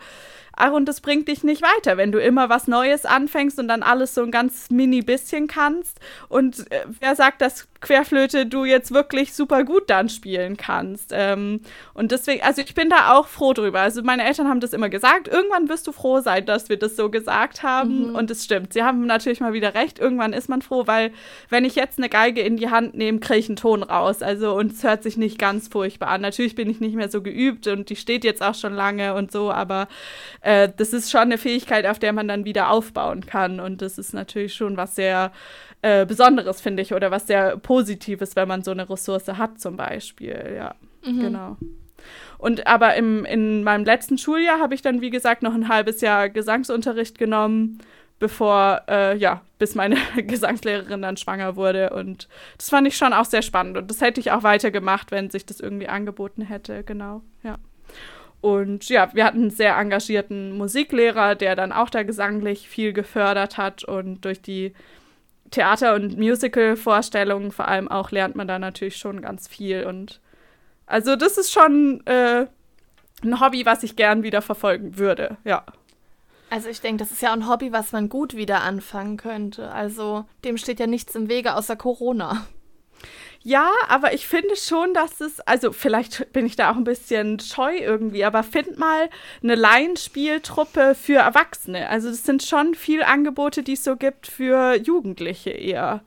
und das bringt dich nicht weiter, wenn du immer was Neues anfängst und dann alles so ein ganz mini bisschen kannst. Und äh, wer sagt, dass Querflöte du jetzt wirklich super gut dann spielen kannst? Ähm, und deswegen, also ich bin da auch froh drüber. Also meine Eltern haben das immer gesagt. Irgendwann wirst du froh sein, dass wir das so gesagt haben. Mhm. Und es stimmt. Sie haben natürlich mal wieder recht. Irgendwann ist man froh, weil wenn ich jetzt eine Geige in die Hand nehme, kriege ich einen Ton raus. Also und es hört sich nicht ganz furchtbar an. Natürlich bin ich nicht mehr so geübt und die steht jetzt auch schon lange und so, aber äh, das ist schon eine Fähigkeit, auf der man dann wieder aufbauen kann. Und das ist natürlich schon was sehr äh, Besonderes, finde ich, oder was sehr Positives, wenn man so eine Ressource hat, zum Beispiel. Ja, mhm. genau. Und aber im, in meinem letzten Schuljahr habe ich dann, wie gesagt, noch ein halbes Jahr Gesangsunterricht genommen, bevor, äh, ja, bis meine Gesangslehrerin dann schwanger wurde. Und das fand ich schon auch sehr spannend. Und das hätte ich auch weitergemacht, wenn sich das irgendwie angeboten hätte, genau, ja. Und ja, wir hatten einen sehr engagierten Musiklehrer, der dann auch da gesanglich viel gefördert hat und durch die Theater- und Musical-Vorstellungen vor allem auch lernt man da natürlich schon ganz viel. Und also das ist schon äh, ein Hobby, was ich gern wieder verfolgen würde, ja. Also ich denke, das ist ja ein Hobby, was man gut wieder anfangen könnte. Also dem steht ja nichts im Wege außer Corona. Ja, aber ich finde schon, dass es, also vielleicht bin ich da auch ein bisschen scheu irgendwie, aber find mal eine Laienspieltruppe für Erwachsene. Also das sind schon viel Angebote, die es so gibt für Jugendliche eher.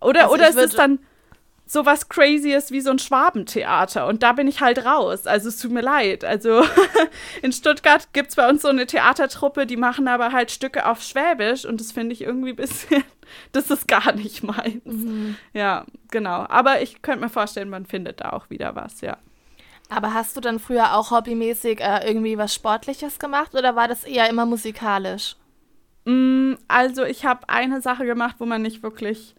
Oder, also oder ist es dann so was Crazyes wie so ein Schwabentheater. Und da bin ich halt raus. Also es tut mir leid. Also in Stuttgart gibt es bei uns so eine Theatertruppe, die machen aber halt Stücke auf Schwäbisch und das finde ich irgendwie ein bisschen, das ist gar nicht meins. Mhm. Ja, genau. Aber ich könnte mir vorstellen, man findet da auch wieder was, ja. Aber hast du dann früher auch hobbymäßig äh, irgendwie was Sportliches gemacht oder war das eher immer musikalisch? Mm, also ich habe eine Sache gemacht, wo man nicht wirklich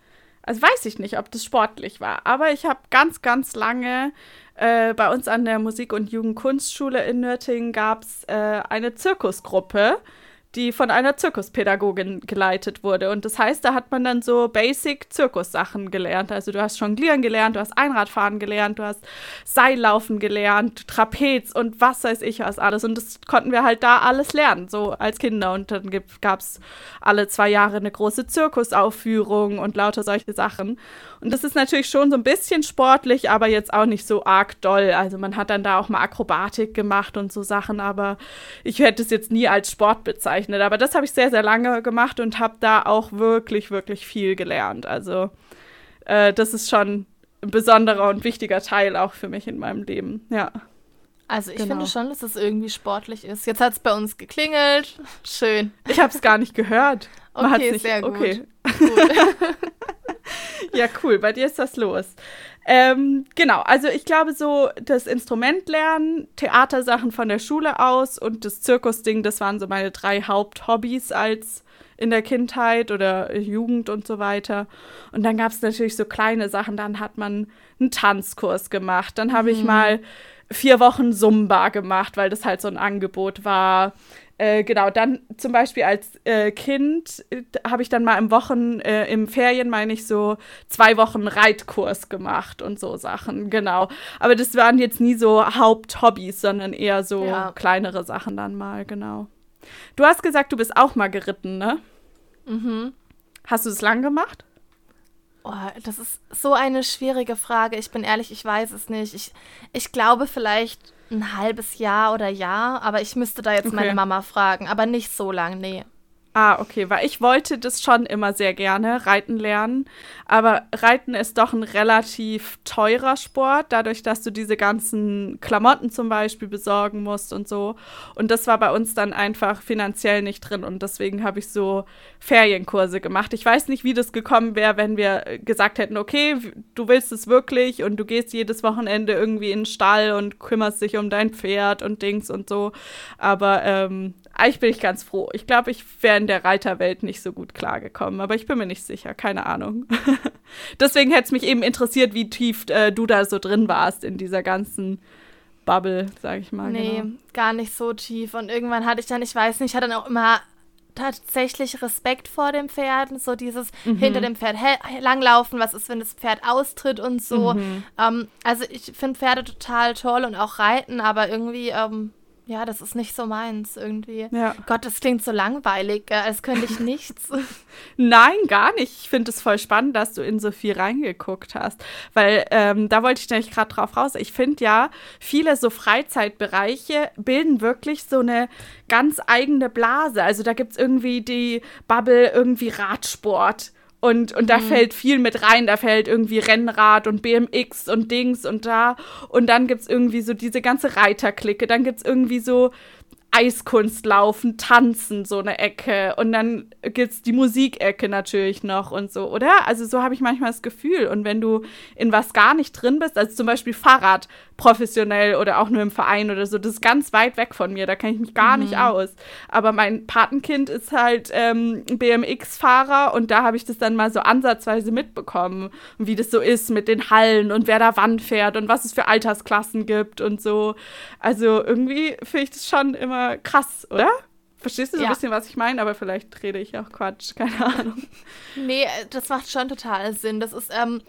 also weiß ich nicht, ob das sportlich war, aber ich habe ganz, ganz lange äh, bei uns an der Musik- und Jugendkunstschule in Nürtingen gab es äh, eine Zirkusgruppe die von einer Zirkuspädagogin geleitet wurde. Und das heißt, da hat man dann so Basic-Zirkussachen gelernt. Also du hast Jonglieren gelernt, du hast Einradfahren gelernt, du hast Seillaufen gelernt, Trapez und was weiß ich was alles. Und das konnten wir halt da alles lernen, so als Kinder. Und dann gab es alle zwei Jahre eine große Zirkusaufführung und lauter solche Sachen. Und das ist natürlich schon so ein bisschen sportlich, aber jetzt auch nicht so arg doll. Also man hat dann da auch mal Akrobatik gemacht und so Sachen, aber ich hätte es jetzt nie als Sport bezeichnet. Aber das habe ich sehr, sehr lange gemacht und habe da auch wirklich, wirklich viel gelernt. Also äh, das ist schon ein besonderer und wichtiger Teil auch für mich in meinem Leben, ja. Also ich genau. finde schon, dass es irgendwie sportlich ist. Jetzt hat es bei uns geklingelt. Schön. Ich habe es gar nicht gehört. Man okay, nicht, sehr gut. Okay. gut. ja, cool. Bei dir ist das los. Ähm, genau, also ich glaube so, das Instrument lernen, Theatersachen von der Schule aus und das Zirkusding, das waren so meine drei Haupthobbys als in der Kindheit oder Jugend und so weiter. Und dann gab es natürlich so kleine Sachen. Dann hat man einen Tanzkurs gemacht. Dann habe ich mhm. mal vier Wochen Zumba gemacht, weil das halt so ein Angebot war. Äh, genau, dann zum Beispiel als äh, Kind äh, habe ich dann mal im Wochen, äh, im Ferien meine ich so zwei Wochen Reitkurs gemacht und so Sachen, genau. Aber das waren jetzt nie so Haupthobbys, sondern eher so ja. kleinere Sachen dann mal, genau. Du hast gesagt, du bist auch mal geritten, ne? Mhm. Hast du es lang gemacht? Oh, das ist so eine schwierige Frage. Ich bin ehrlich, ich weiß es nicht. Ich, ich glaube vielleicht ein halbes Jahr oder Jahr, aber ich müsste da jetzt okay. meine Mama fragen. Aber nicht so lang, nee. Ah, okay, weil ich wollte das schon immer sehr gerne, Reiten lernen. Aber Reiten ist doch ein relativ teurer Sport, dadurch, dass du diese ganzen Klamotten zum Beispiel besorgen musst und so. Und das war bei uns dann einfach finanziell nicht drin. Und deswegen habe ich so Ferienkurse gemacht. Ich weiß nicht, wie das gekommen wäre, wenn wir gesagt hätten, okay, du willst es wirklich und du gehst jedes Wochenende irgendwie in den Stall und kümmerst dich um dein Pferd und Dings und so. Aber ähm, eigentlich bin ich ganz froh. Ich glaube, ich wäre in der Reiterwelt nicht so gut klargekommen, aber ich bin mir nicht sicher, keine Ahnung. Deswegen hätte es mich eben interessiert, wie tief äh, du da so drin warst in dieser ganzen Bubble, sag ich mal. Nee, genau. gar nicht so tief. Und irgendwann hatte ich dann, ich weiß nicht, ich hatte dann auch immer tatsächlich Respekt vor dem Pferd, so dieses mhm. hinter dem Pferd langlaufen, was ist, wenn das Pferd austritt und so. Mhm. Ähm, also ich finde Pferde total toll und auch Reiten, aber irgendwie ähm, ja, das ist nicht so meins irgendwie. Ja. Gott, das klingt so langweilig, als könnte ich nichts. Nein, gar nicht. Ich finde es voll spannend, dass du in so viel reingeguckt hast. Weil ähm, da wollte ich nämlich gerade drauf raus. Ich finde ja, viele so Freizeitbereiche bilden wirklich so eine ganz eigene Blase. Also da gibt es irgendwie die Bubble, irgendwie Radsport und, und da mhm. fällt viel mit rein. Da fällt irgendwie Rennrad und BMX und Dings und da. Und dann gibt es irgendwie so diese ganze Reiterklicke. Dann gibt es irgendwie so Eiskunst laufen, tanzen, so eine Ecke. Und dann gibt es die Musikecke natürlich noch und so, oder? Also so habe ich manchmal das Gefühl. Und wenn du in was gar nicht drin bist, also zum Beispiel Fahrrad professionell oder auch nur im Verein oder so, das ist ganz weit weg von mir, da kenne ich mich gar mhm. nicht aus. Aber mein Patenkind ist halt ähm, BMX-Fahrer und da habe ich das dann mal so ansatzweise mitbekommen, wie das so ist mit den Hallen und wer da wann fährt und was es für Altersklassen gibt und so. Also irgendwie finde ich das schon immer krass, oder? Verstehst du so ja. ein bisschen, was ich meine? Aber vielleicht rede ich auch Quatsch, keine Ahnung. Nee, äh, das macht schon total Sinn. Das ist, ähm,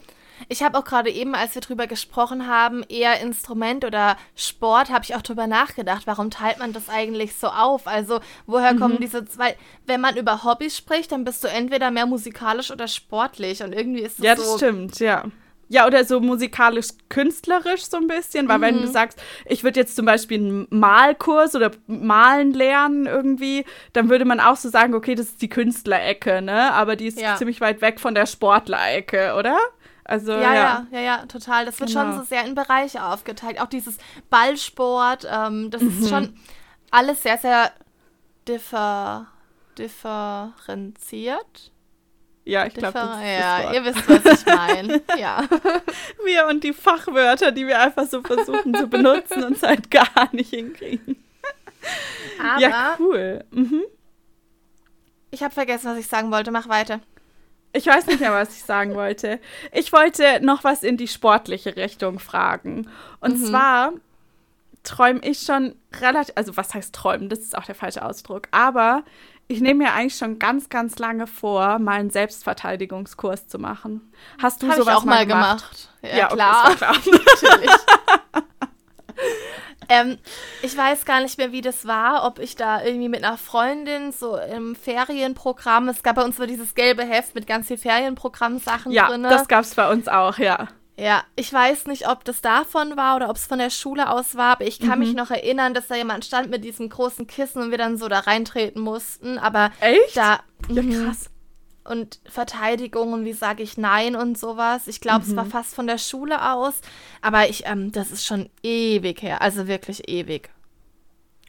ich habe auch gerade eben, als wir drüber gesprochen haben, eher Instrument oder Sport, habe ich auch drüber nachgedacht, warum teilt man das eigentlich so auf? Also, woher mhm. kommen diese zwei? Wenn man über Hobbys spricht, dann bist du entweder mehr musikalisch oder sportlich und irgendwie ist das Ja, das so stimmt, ja. Ja, oder so musikalisch-künstlerisch so ein bisschen, weil mhm. wenn du mhm. sagst, ich würde jetzt zum Beispiel einen Malkurs oder Malen lernen irgendwie, dann würde man auch so sagen, okay, das ist die Künstlerecke, ne? Aber die ist ja. ziemlich weit weg von der Sportlerecke, oder? Also, ja, ja, ja, ja, ja, total. Das wird genau. schon so sehr in Bereiche aufgeteilt. Auch dieses Ballsport, ähm, das mhm. ist schon alles sehr, sehr differ differenziert. Ja, ich glaube, Ja, ihr wisst, was ich meine. ja. Wir und die Fachwörter, die wir einfach so versuchen zu benutzen und es halt gar nicht hinkriegen. Aber ja, cool. Mhm. Ich habe vergessen, was ich sagen wollte. Mach weiter. Ich weiß nicht mehr, was ich sagen wollte. Ich wollte noch was in die sportliche Richtung fragen. Und mhm. zwar träume ich schon relativ, also was heißt träumen? Das ist auch der falsche Ausdruck. Aber ich nehme mir eigentlich schon ganz, ganz lange vor, mal einen Selbstverteidigungskurs zu machen. Hast du Hab sowas ich auch mal gemacht? gemacht? Ja, ja, klar. Okay, klar. Natürlich. ähm, ich weiß gar nicht mehr, wie das war, ob ich da irgendwie mit einer Freundin so im Ferienprogramm, es gab bei uns so dieses gelbe Heft mit ganz viel Ferienprogramm-Sachen ja, drin. Ja, das gab es bei uns auch, ja. Ja, ich weiß nicht, ob das davon war oder ob es von der Schule aus war, aber ich kann mhm. mich noch erinnern, dass da jemand stand mit diesem großen Kissen und wir dann so da reintreten mussten. Aber Echt? da. Ja, mhm. krass. Und Verteidigung und wie sage ich Nein und sowas. Ich glaube, mhm. es war mhm. fast von der Schule aus. Aber ich, ähm, das ist schon ewig her. Also wirklich ewig.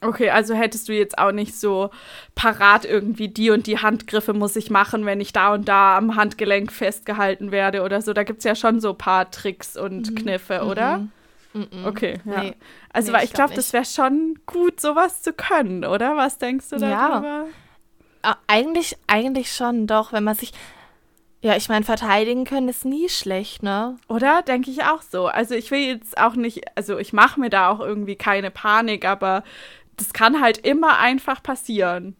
Okay, also hättest du jetzt auch nicht so parat irgendwie die und die Handgriffe muss ich machen, wenn ich da und da am Handgelenk festgehalten werde oder so. Da gibt es ja schon so ein paar Tricks und mhm. Kniffe, oder? Mhm. Mhm. Okay, ja. Nee. Also, nee, weil ich glaube, glaub, das wäre schon gut, sowas zu können, oder? Was denkst du darüber? Ja. Eigentlich, eigentlich schon, doch, wenn man sich. Ja, ich meine, verteidigen können ist nie schlecht, ne? Oder? Denke ich auch so. Also ich will jetzt auch nicht, also ich mache mir da auch irgendwie keine Panik, aber das kann halt immer einfach passieren.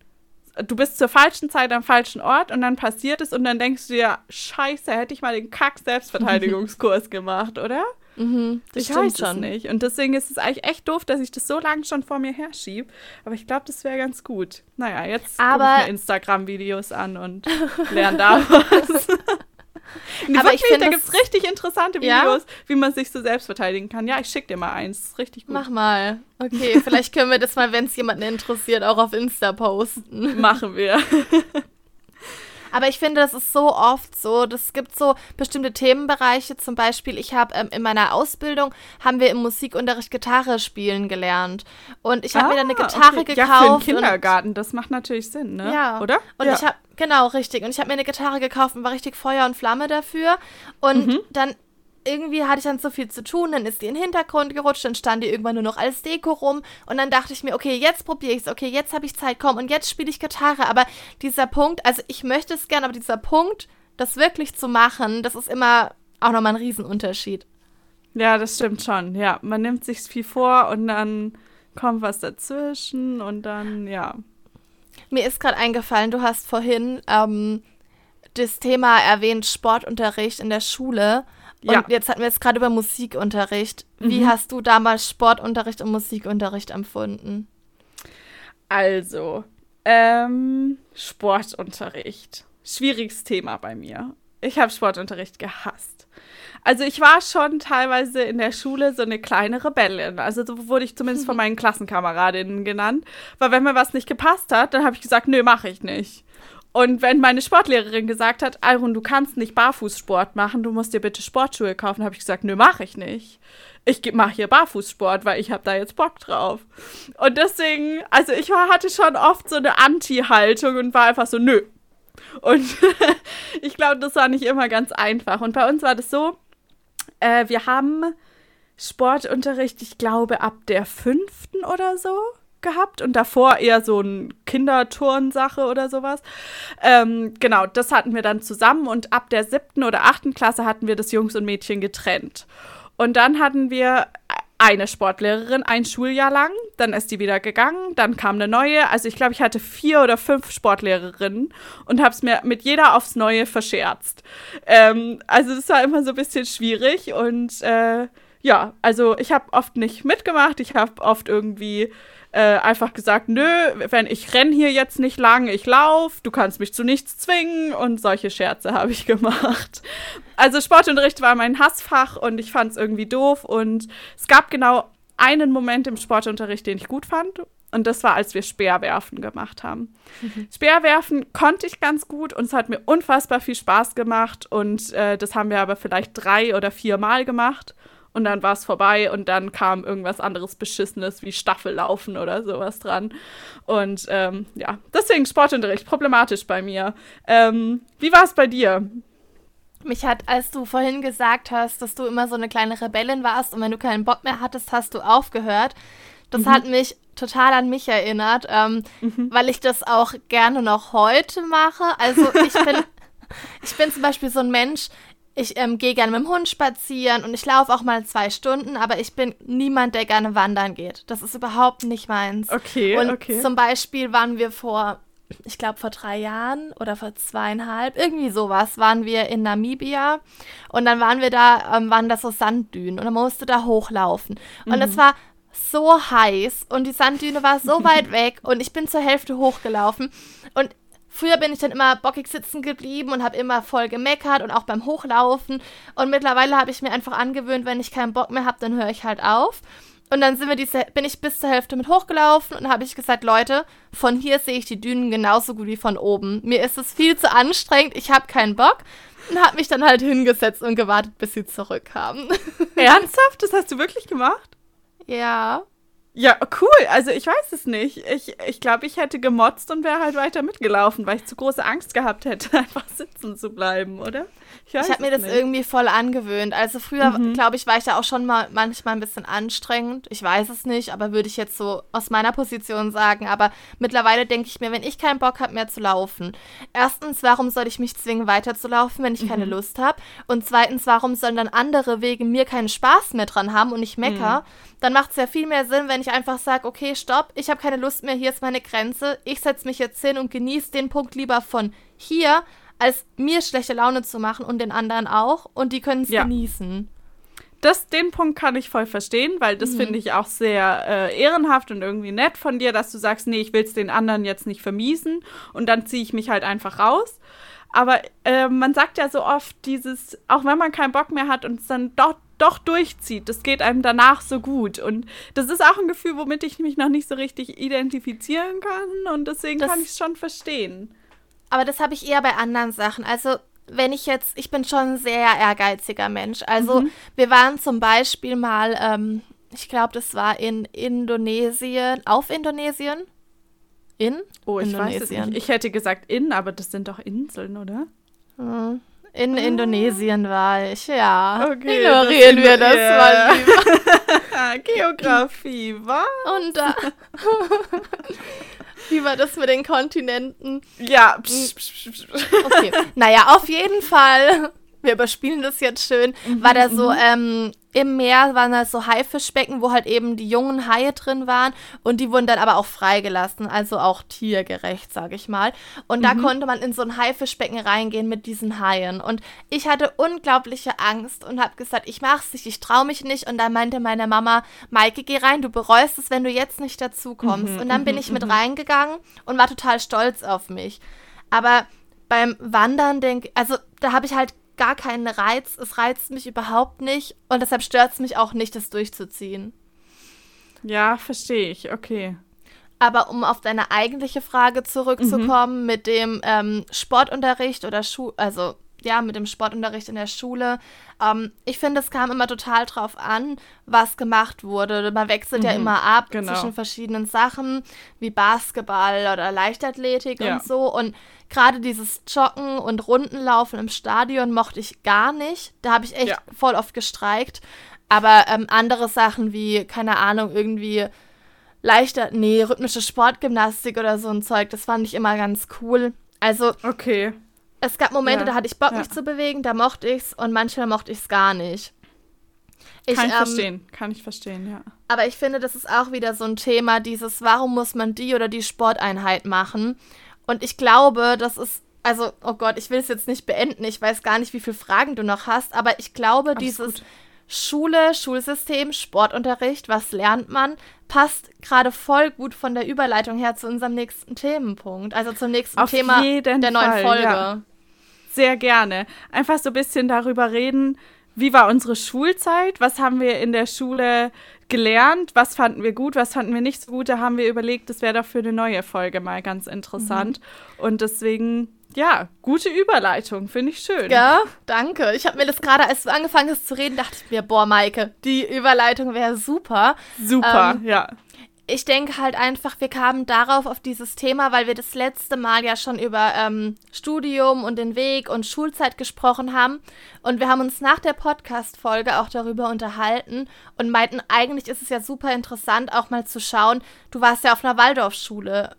Du bist zur falschen Zeit am falschen Ort und dann passiert es und dann denkst du dir, scheiße, hätte ich mal den Kack-Selbstverteidigungskurs gemacht, oder? Mhm, ich weiß schon. es nicht. Und deswegen ist es eigentlich echt doof, dass ich das so lange schon vor mir herschiebe. Aber ich glaube, das wäre ganz gut. Naja, jetzt gucke ich mir Instagram-Videos an und lerne da was. Nee, aber wirklich, ich find, da gibt es richtig interessante Videos, ja? wie man sich so selbst verteidigen kann. Ja, ich schicke dir mal eins. Richtig gut. Mach mal. Okay, vielleicht können wir das mal, wenn es jemanden interessiert, auch auf Insta posten. Machen wir. Aber ich finde, das ist so oft so. Das gibt so bestimmte Themenbereiche. Zum Beispiel, ich habe ähm, in meiner Ausbildung haben wir im Musikunterricht Gitarre spielen gelernt. Und ich habe ah, mir dann eine ah, Gitarre okay. gekauft. Ja, für den Kindergarten, das macht natürlich Sinn, ne? Ja. Oder? Und ja. ich habe Genau, richtig. Und ich habe mir eine Gitarre gekauft und war richtig Feuer und Flamme dafür. Und mhm. dann irgendwie hatte ich dann so viel zu tun, dann ist die in den Hintergrund gerutscht, dann stand die irgendwann nur noch als Deko rum und dann dachte ich mir, okay, jetzt probiere ich es, okay, jetzt habe ich Zeit, komm und jetzt spiele ich Gitarre, aber dieser Punkt, also ich möchte es gern, aber dieser Punkt, das wirklich zu machen, das ist immer auch nochmal ein Riesenunterschied. Ja, das stimmt schon, ja, man nimmt sich viel vor und dann kommt was dazwischen und dann, ja. Mir ist gerade eingefallen, du hast vorhin ähm, das Thema erwähnt, Sportunterricht in der Schule. Und ja. jetzt hatten wir jetzt gerade über Musikunterricht. Wie mhm. hast du damals Sportunterricht und Musikunterricht empfunden? Also, ähm, Sportunterricht. Schwieriges Thema bei mir. Ich habe Sportunterricht gehasst. Also ich war schon teilweise in der Schule so eine kleine Rebellin. Also so wurde ich zumindest von meinen Klassenkameradinnen genannt. Weil wenn mir was nicht gepasst hat, dann habe ich gesagt, nö, mache ich nicht. Und wenn meine Sportlehrerin gesagt hat, Alrun, du kannst nicht Barfußsport machen, du musst dir bitte Sportschuhe kaufen, habe ich gesagt, nö, mache ich nicht. Ich mache hier Barfußsport, weil ich habe da jetzt Bock drauf. Und deswegen, also ich war, hatte schon oft so eine Anti-Haltung und war einfach so, nö. Und ich glaube, das war nicht immer ganz einfach. Und bei uns war das so, äh, wir haben Sportunterricht, ich glaube, ab der fünften oder so gehabt und davor eher so ein Kinderturnsache oder sowas. Ähm, genau, das hatten wir dann zusammen und ab der siebten oder achten Klasse hatten wir das Jungs und Mädchen getrennt. Und dann hatten wir eine Sportlehrerin ein Schuljahr lang, dann ist die wieder gegangen, dann kam eine neue. Also ich glaube, ich hatte vier oder fünf Sportlehrerinnen und habe es mir mit jeder aufs Neue verscherzt. Ähm, also das war immer so ein bisschen schwierig und äh, ja, also ich habe oft nicht mitgemacht, ich habe oft irgendwie äh, einfach gesagt, nö, wenn ich renn hier jetzt nicht lang, ich lauf, du kannst mich zu nichts zwingen und solche Scherze habe ich gemacht. Also Sportunterricht war mein Hassfach und ich fand es irgendwie doof und es gab genau einen Moment im Sportunterricht, den ich gut fand und das war, als wir Speerwerfen gemacht haben. Mhm. Speerwerfen konnte ich ganz gut und es hat mir unfassbar viel Spaß gemacht. Und äh, das haben wir aber vielleicht drei oder vier Mal gemacht und dann war es vorbei und dann kam irgendwas anderes Beschissenes wie Staffellaufen oder sowas dran. Und ähm, ja, deswegen Sportunterricht, problematisch bei mir. Ähm, wie war es bei dir? Mich hat, als du vorhin gesagt hast, dass du immer so eine kleine Rebellin warst und wenn du keinen Bock mehr hattest, hast du aufgehört. Das mhm. hat mich total an mich erinnert, ähm, mhm. weil ich das auch gerne noch heute mache. Also ich bin, ich bin zum Beispiel so ein Mensch, ich ähm, gehe gerne mit dem Hund spazieren und ich laufe auch mal zwei Stunden, aber ich bin niemand, der gerne wandern geht. Das ist überhaupt nicht meins. Okay, und okay. Zum Beispiel waren wir vor, ich glaube vor drei Jahren oder vor zweieinhalb, irgendwie sowas, waren wir in Namibia und dann waren wir da, ähm, waren da so Sanddünen und dann musste da hochlaufen. Und es mhm. war so heiß und die Sanddüne war so weit weg und ich bin zur Hälfte hochgelaufen und Früher bin ich dann immer bockig sitzen geblieben und habe immer voll gemeckert und auch beim Hochlaufen. Und mittlerweile habe ich mir einfach angewöhnt, wenn ich keinen Bock mehr habe, dann höre ich halt auf. Und dann sind wir diese, bin ich bis zur Hälfte mit hochgelaufen und habe ich gesagt, Leute, von hier sehe ich die Dünen genauso gut wie von oben. Mir ist es viel zu anstrengend, ich habe keinen Bock. Und habe mich dann halt hingesetzt und gewartet, bis sie zurückkamen. Ernsthaft? Das hast du wirklich gemacht? Ja. Ja, cool. Also ich weiß es nicht. Ich, ich glaube, ich hätte gemotzt und wäre halt weiter mitgelaufen, weil ich zu große Angst gehabt hätte, einfach sitzen zu bleiben, oder? Ich, ich habe mir das nicht. irgendwie voll angewöhnt. Also früher, mhm. glaube ich, war ich da auch schon mal manchmal ein bisschen anstrengend. Ich weiß es nicht, aber würde ich jetzt so aus meiner Position sagen. Aber mittlerweile denke ich mir, wenn ich keinen Bock habe mehr zu laufen, erstens, warum soll ich mich zwingen, weiterzulaufen, wenn ich mhm. keine Lust habe? Und zweitens, warum sollen dann andere wegen mir keinen Spaß mehr dran haben und ich mecker? Mhm dann macht es ja viel mehr Sinn, wenn ich einfach sage, okay, stopp, ich habe keine Lust mehr, hier ist meine Grenze, ich setze mich jetzt hin und genieße den Punkt lieber von hier, als mir schlechte Laune zu machen und den anderen auch und die können es ja. genießen. Das, den Punkt kann ich voll verstehen, weil das mhm. finde ich auch sehr äh, ehrenhaft und irgendwie nett von dir, dass du sagst, nee, ich will es den anderen jetzt nicht vermiesen und dann ziehe ich mich halt einfach raus. Aber äh, man sagt ja so oft dieses, auch wenn man keinen Bock mehr hat und es dann doch doch durchzieht. Das geht einem danach so gut. Und das ist auch ein Gefühl, womit ich mich noch nicht so richtig identifizieren kann. Und deswegen das, kann ich es schon verstehen. Aber das habe ich eher bei anderen Sachen. Also, wenn ich jetzt, ich bin schon ein sehr ehrgeiziger Mensch. Also, mhm. wir waren zum Beispiel mal, ähm, ich glaube, das war in Indonesien, auf Indonesien. In? Oh, ich Indonesien. weiß es nicht. Ich hätte gesagt in, aber das sind doch Inseln, oder? Hm. In ah. Indonesien war ich, ja. Okay, Ignorieren das wir das yeah. mal lieber. Geografie, was? Und da. Wie war das mit den Kontinenten? Ja. Psch, psch, psch. Okay. Naja, auf jeden Fall wir überspielen das jetzt schön, mhm, war da so, mhm. ähm, im Meer waren da so Haifischbecken, wo halt eben die jungen Haie drin waren und die wurden dann aber auch freigelassen, also auch tiergerecht, sag ich mal. Und mhm. da konnte man in so ein Haifischbecken reingehen mit diesen Haien. Und ich hatte unglaubliche Angst und habe gesagt, ich mach's nicht, ich trau mich nicht. Und dann meinte meine Mama, Maike, geh rein, du bereust es, wenn du jetzt nicht dazu kommst. Mhm, und dann bin mhm, ich mit mhm. reingegangen und war total stolz auf mich. Aber beim Wandern denke, also da habe ich halt gar keinen Reiz. Es reizt mich überhaupt nicht und deshalb stört es mich auch nicht, das durchzuziehen. Ja, verstehe ich. Okay. Aber um auf deine eigentliche Frage zurückzukommen mhm. mit dem ähm, Sportunterricht oder Schu also ja, mit dem Sportunterricht in der Schule. Ähm, ich finde, es kam immer total drauf an, was gemacht wurde. Man wechselt mhm, ja immer ab genau. zwischen verschiedenen Sachen, wie Basketball oder Leichtathletik ja. und so. Und gerade dieses Joggen und Rundenlaufen im Stadion mochte ich gar nicht. Da habe ich echt ja. voll oft gestreikt. Aber ähm, andere Sachen wie, keine Ahnung, irgendwie leichter, nee, rhythmische Sportgymnastik oder so ein Zeug, das fand ich immer ganz cool. Also, okay. Es gab Momente, ja. da hatte ich Bock, ja. mich zu bewegen, da mochte ich es und manchmal mochte ich es gar nicht. Ich, kann ich ähm, verstehen, kann ich verstehen, ja. Aber ich finde, das ist auch wieder so ein Thema, dieses, warum muss man die oder die Sporteinheit machen? Und ich glaube, das ist, also, oh Gott, ich will es jetzt nicht beenden, ich weiß gar nicht, wie viele Fragen du noch hast, aber ich glaube, Alles dieses gut. Schule, Schulsystem, Sportunterricht, was lernt man, passt gerade voll gut von der Überleitung her zu unserem nächsten Themenpunkt, also zum nächsten Auf Thema der neuen Fall, Folge. Ja. Sehr gerne. Einfach so ein bisschen darüber reden, wie war unsere Schulzeit, was haben wir in der Schule gelernt, was fanden wir gut, was fanden wir nicht so gut. Da haben wir überlegt, das wäre doch für eine neue Folge mal ganz interessant. Mhm. Und deswegen ja, gute Überleitung, finde ich schön. Ja, danke. Ich habe mir das gerade, als du angefangen hast zu reden, dachte ich mir, boah, Maike, die Überleitung wäre super. Super, ähm, ja ich denke halt einfach, wir kamen darauf auf dieses Thema, weil wir das letzte Mal ja schon über ähm, Studium und den Weg und Schulzeit gesprochen haben. Und wir haben uns nach der Podcast-Folge auch darüber unterhalten und meinten, eigentlich ist es ja super interessant, auch mal zu schauen. Du warst ja auf einer Waldorfschule.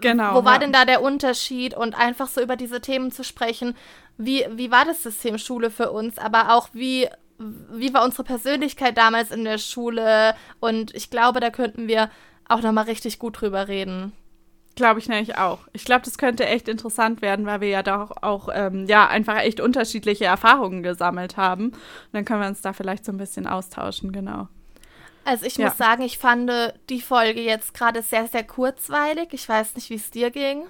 Genau. Wo war ja. denn da der Unterschied? Und einfach so über diese Themen zu sprechen. Wie, wie war das System Schule für uns? Aber auch wie wie war unsere Persönlichkeit damals in der Schule? Und ich glaube, da könnten wir auch nochmal richtig gut drüber reden. Glaube ich nämlich auch. Ich glaube, das könnte echt interessant werden, weil wir ja doch auch ähm, ja einfach echt unterschiedliche Erfahrungen gesammelt haben. Und dann können wir uns da vielleicht so ein bisschen austauschen, genau. Also ich ja. muss sagen, ich fand die Folge jetzt gerade sehr, sehr kurzweilig. Ich weiß nicht, wie es dir ging.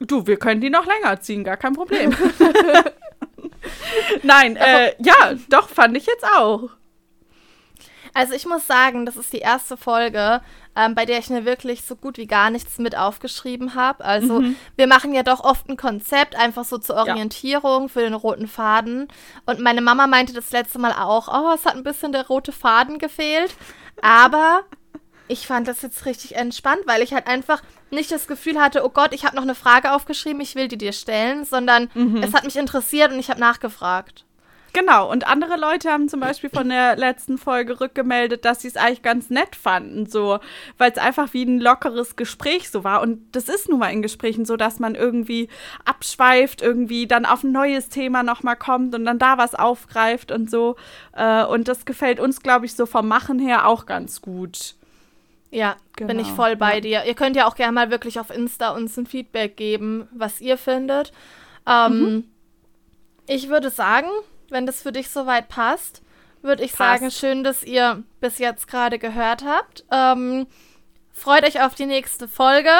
Du, wir können die noch länger ziehen, gar kein Problem. Nein, äh, ja, doch, fand ich jetzt auch. Also ich muss sagen, das ist die erste Folge, ähm, bei der ich mir wirklich so gut wie gar nichts mit aufgeschrieben habe. Also mhm. wir machen ja doch oft ein Konzept, einfach so zur Orientierung ja. für den roten Faden. Und meine Mama meinte das letzte Mal auch, oh, es hat ein bisschen der rote Faden gefehlt. Aber Ich fand das jetzt richtig entspannt, weil ich halt einfach nicht das Gefühl hatte, oh Gott, ich habe noch eine Frage aufgeschrieben, ich will die dir stellen, sondern mhm. es hat mich interessiert und ich habe nachgefragt. Genau, und andere Leute haben zum Beispiel von der letzten Folge rückgemeldet, dass sie es eigentlich ganz nett fanden, so, weil es einfach wie ein lockeres Gespräch so war. Und das ist nun mal in Gesprächen so, dass man irgendwie abschweift, irgendwie dann auf ein neues Thema nochmal kommt und dann da was aufgreift und so. Äh, und das gefällt uns, glaube ich, so vom Machen her auch ganz gut. Ja, genau. bin ich genau, voll bei ja. dir. Ihr könnt ja auch gerne mal wirklich auf Insta uns ein Feedback geben, was ihr findet. Ähm, mhm. Ich würde sagen, wenn das für dich soweit passt, würde ich passt. sagen, schön, dass ihr bis jetzt gerade gehört habt. Ähm, freut euch auf die nächste Folge.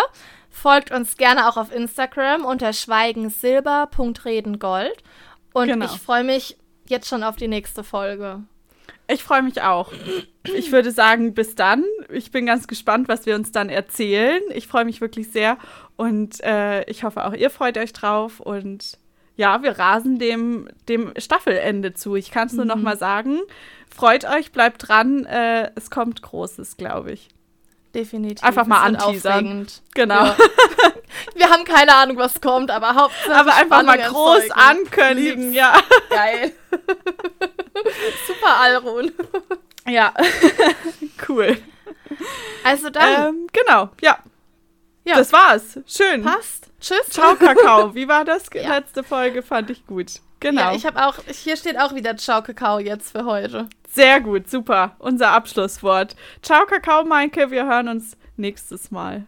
Folgt uns gerne auch auf Instagram unter schweigensilber.redengold. Und genau. ich freue mich jetzt schon auf die nächste Folge. Ich freue mich auch. Ich würde sagen, bis dann. Ich bin ganz gespannt, was wir uns dann erzählen. Ich freue mich wirklich sehr und äh, ich hoffe auch ihr freut euch drauf und ja, wir rasen dem, dem Staffelende zu. Ich kann es nur mhm. noch mal sagen. Freut euch, bleibt dran. Äh, es kommt Großes, glaube ich. Definitiv. Einfach mal anteasern. Genau. Ja. Wir haben keine Ahnung, was kommt, aber hauptsächlich. Aber einfach mal groß erzeugen. ankündigen, Lieb's. ja. Geil. Super Alrun. Ja. cool. Also dann. Ähm, genau, ja. Ja. Das war's. Schön. Passt. Tschüss. Ciao, Kakao. Wie war das? Ja. Letzte Folge fand ich gut. Genau. Ja, ich habe auch, hier steht auch wieder Ciao, Kakao jetzt für heute. Sehr gut, super. Unser Abschlusswort. Ciao, Kakao, Maike. Wir hören uns nächstes Mal.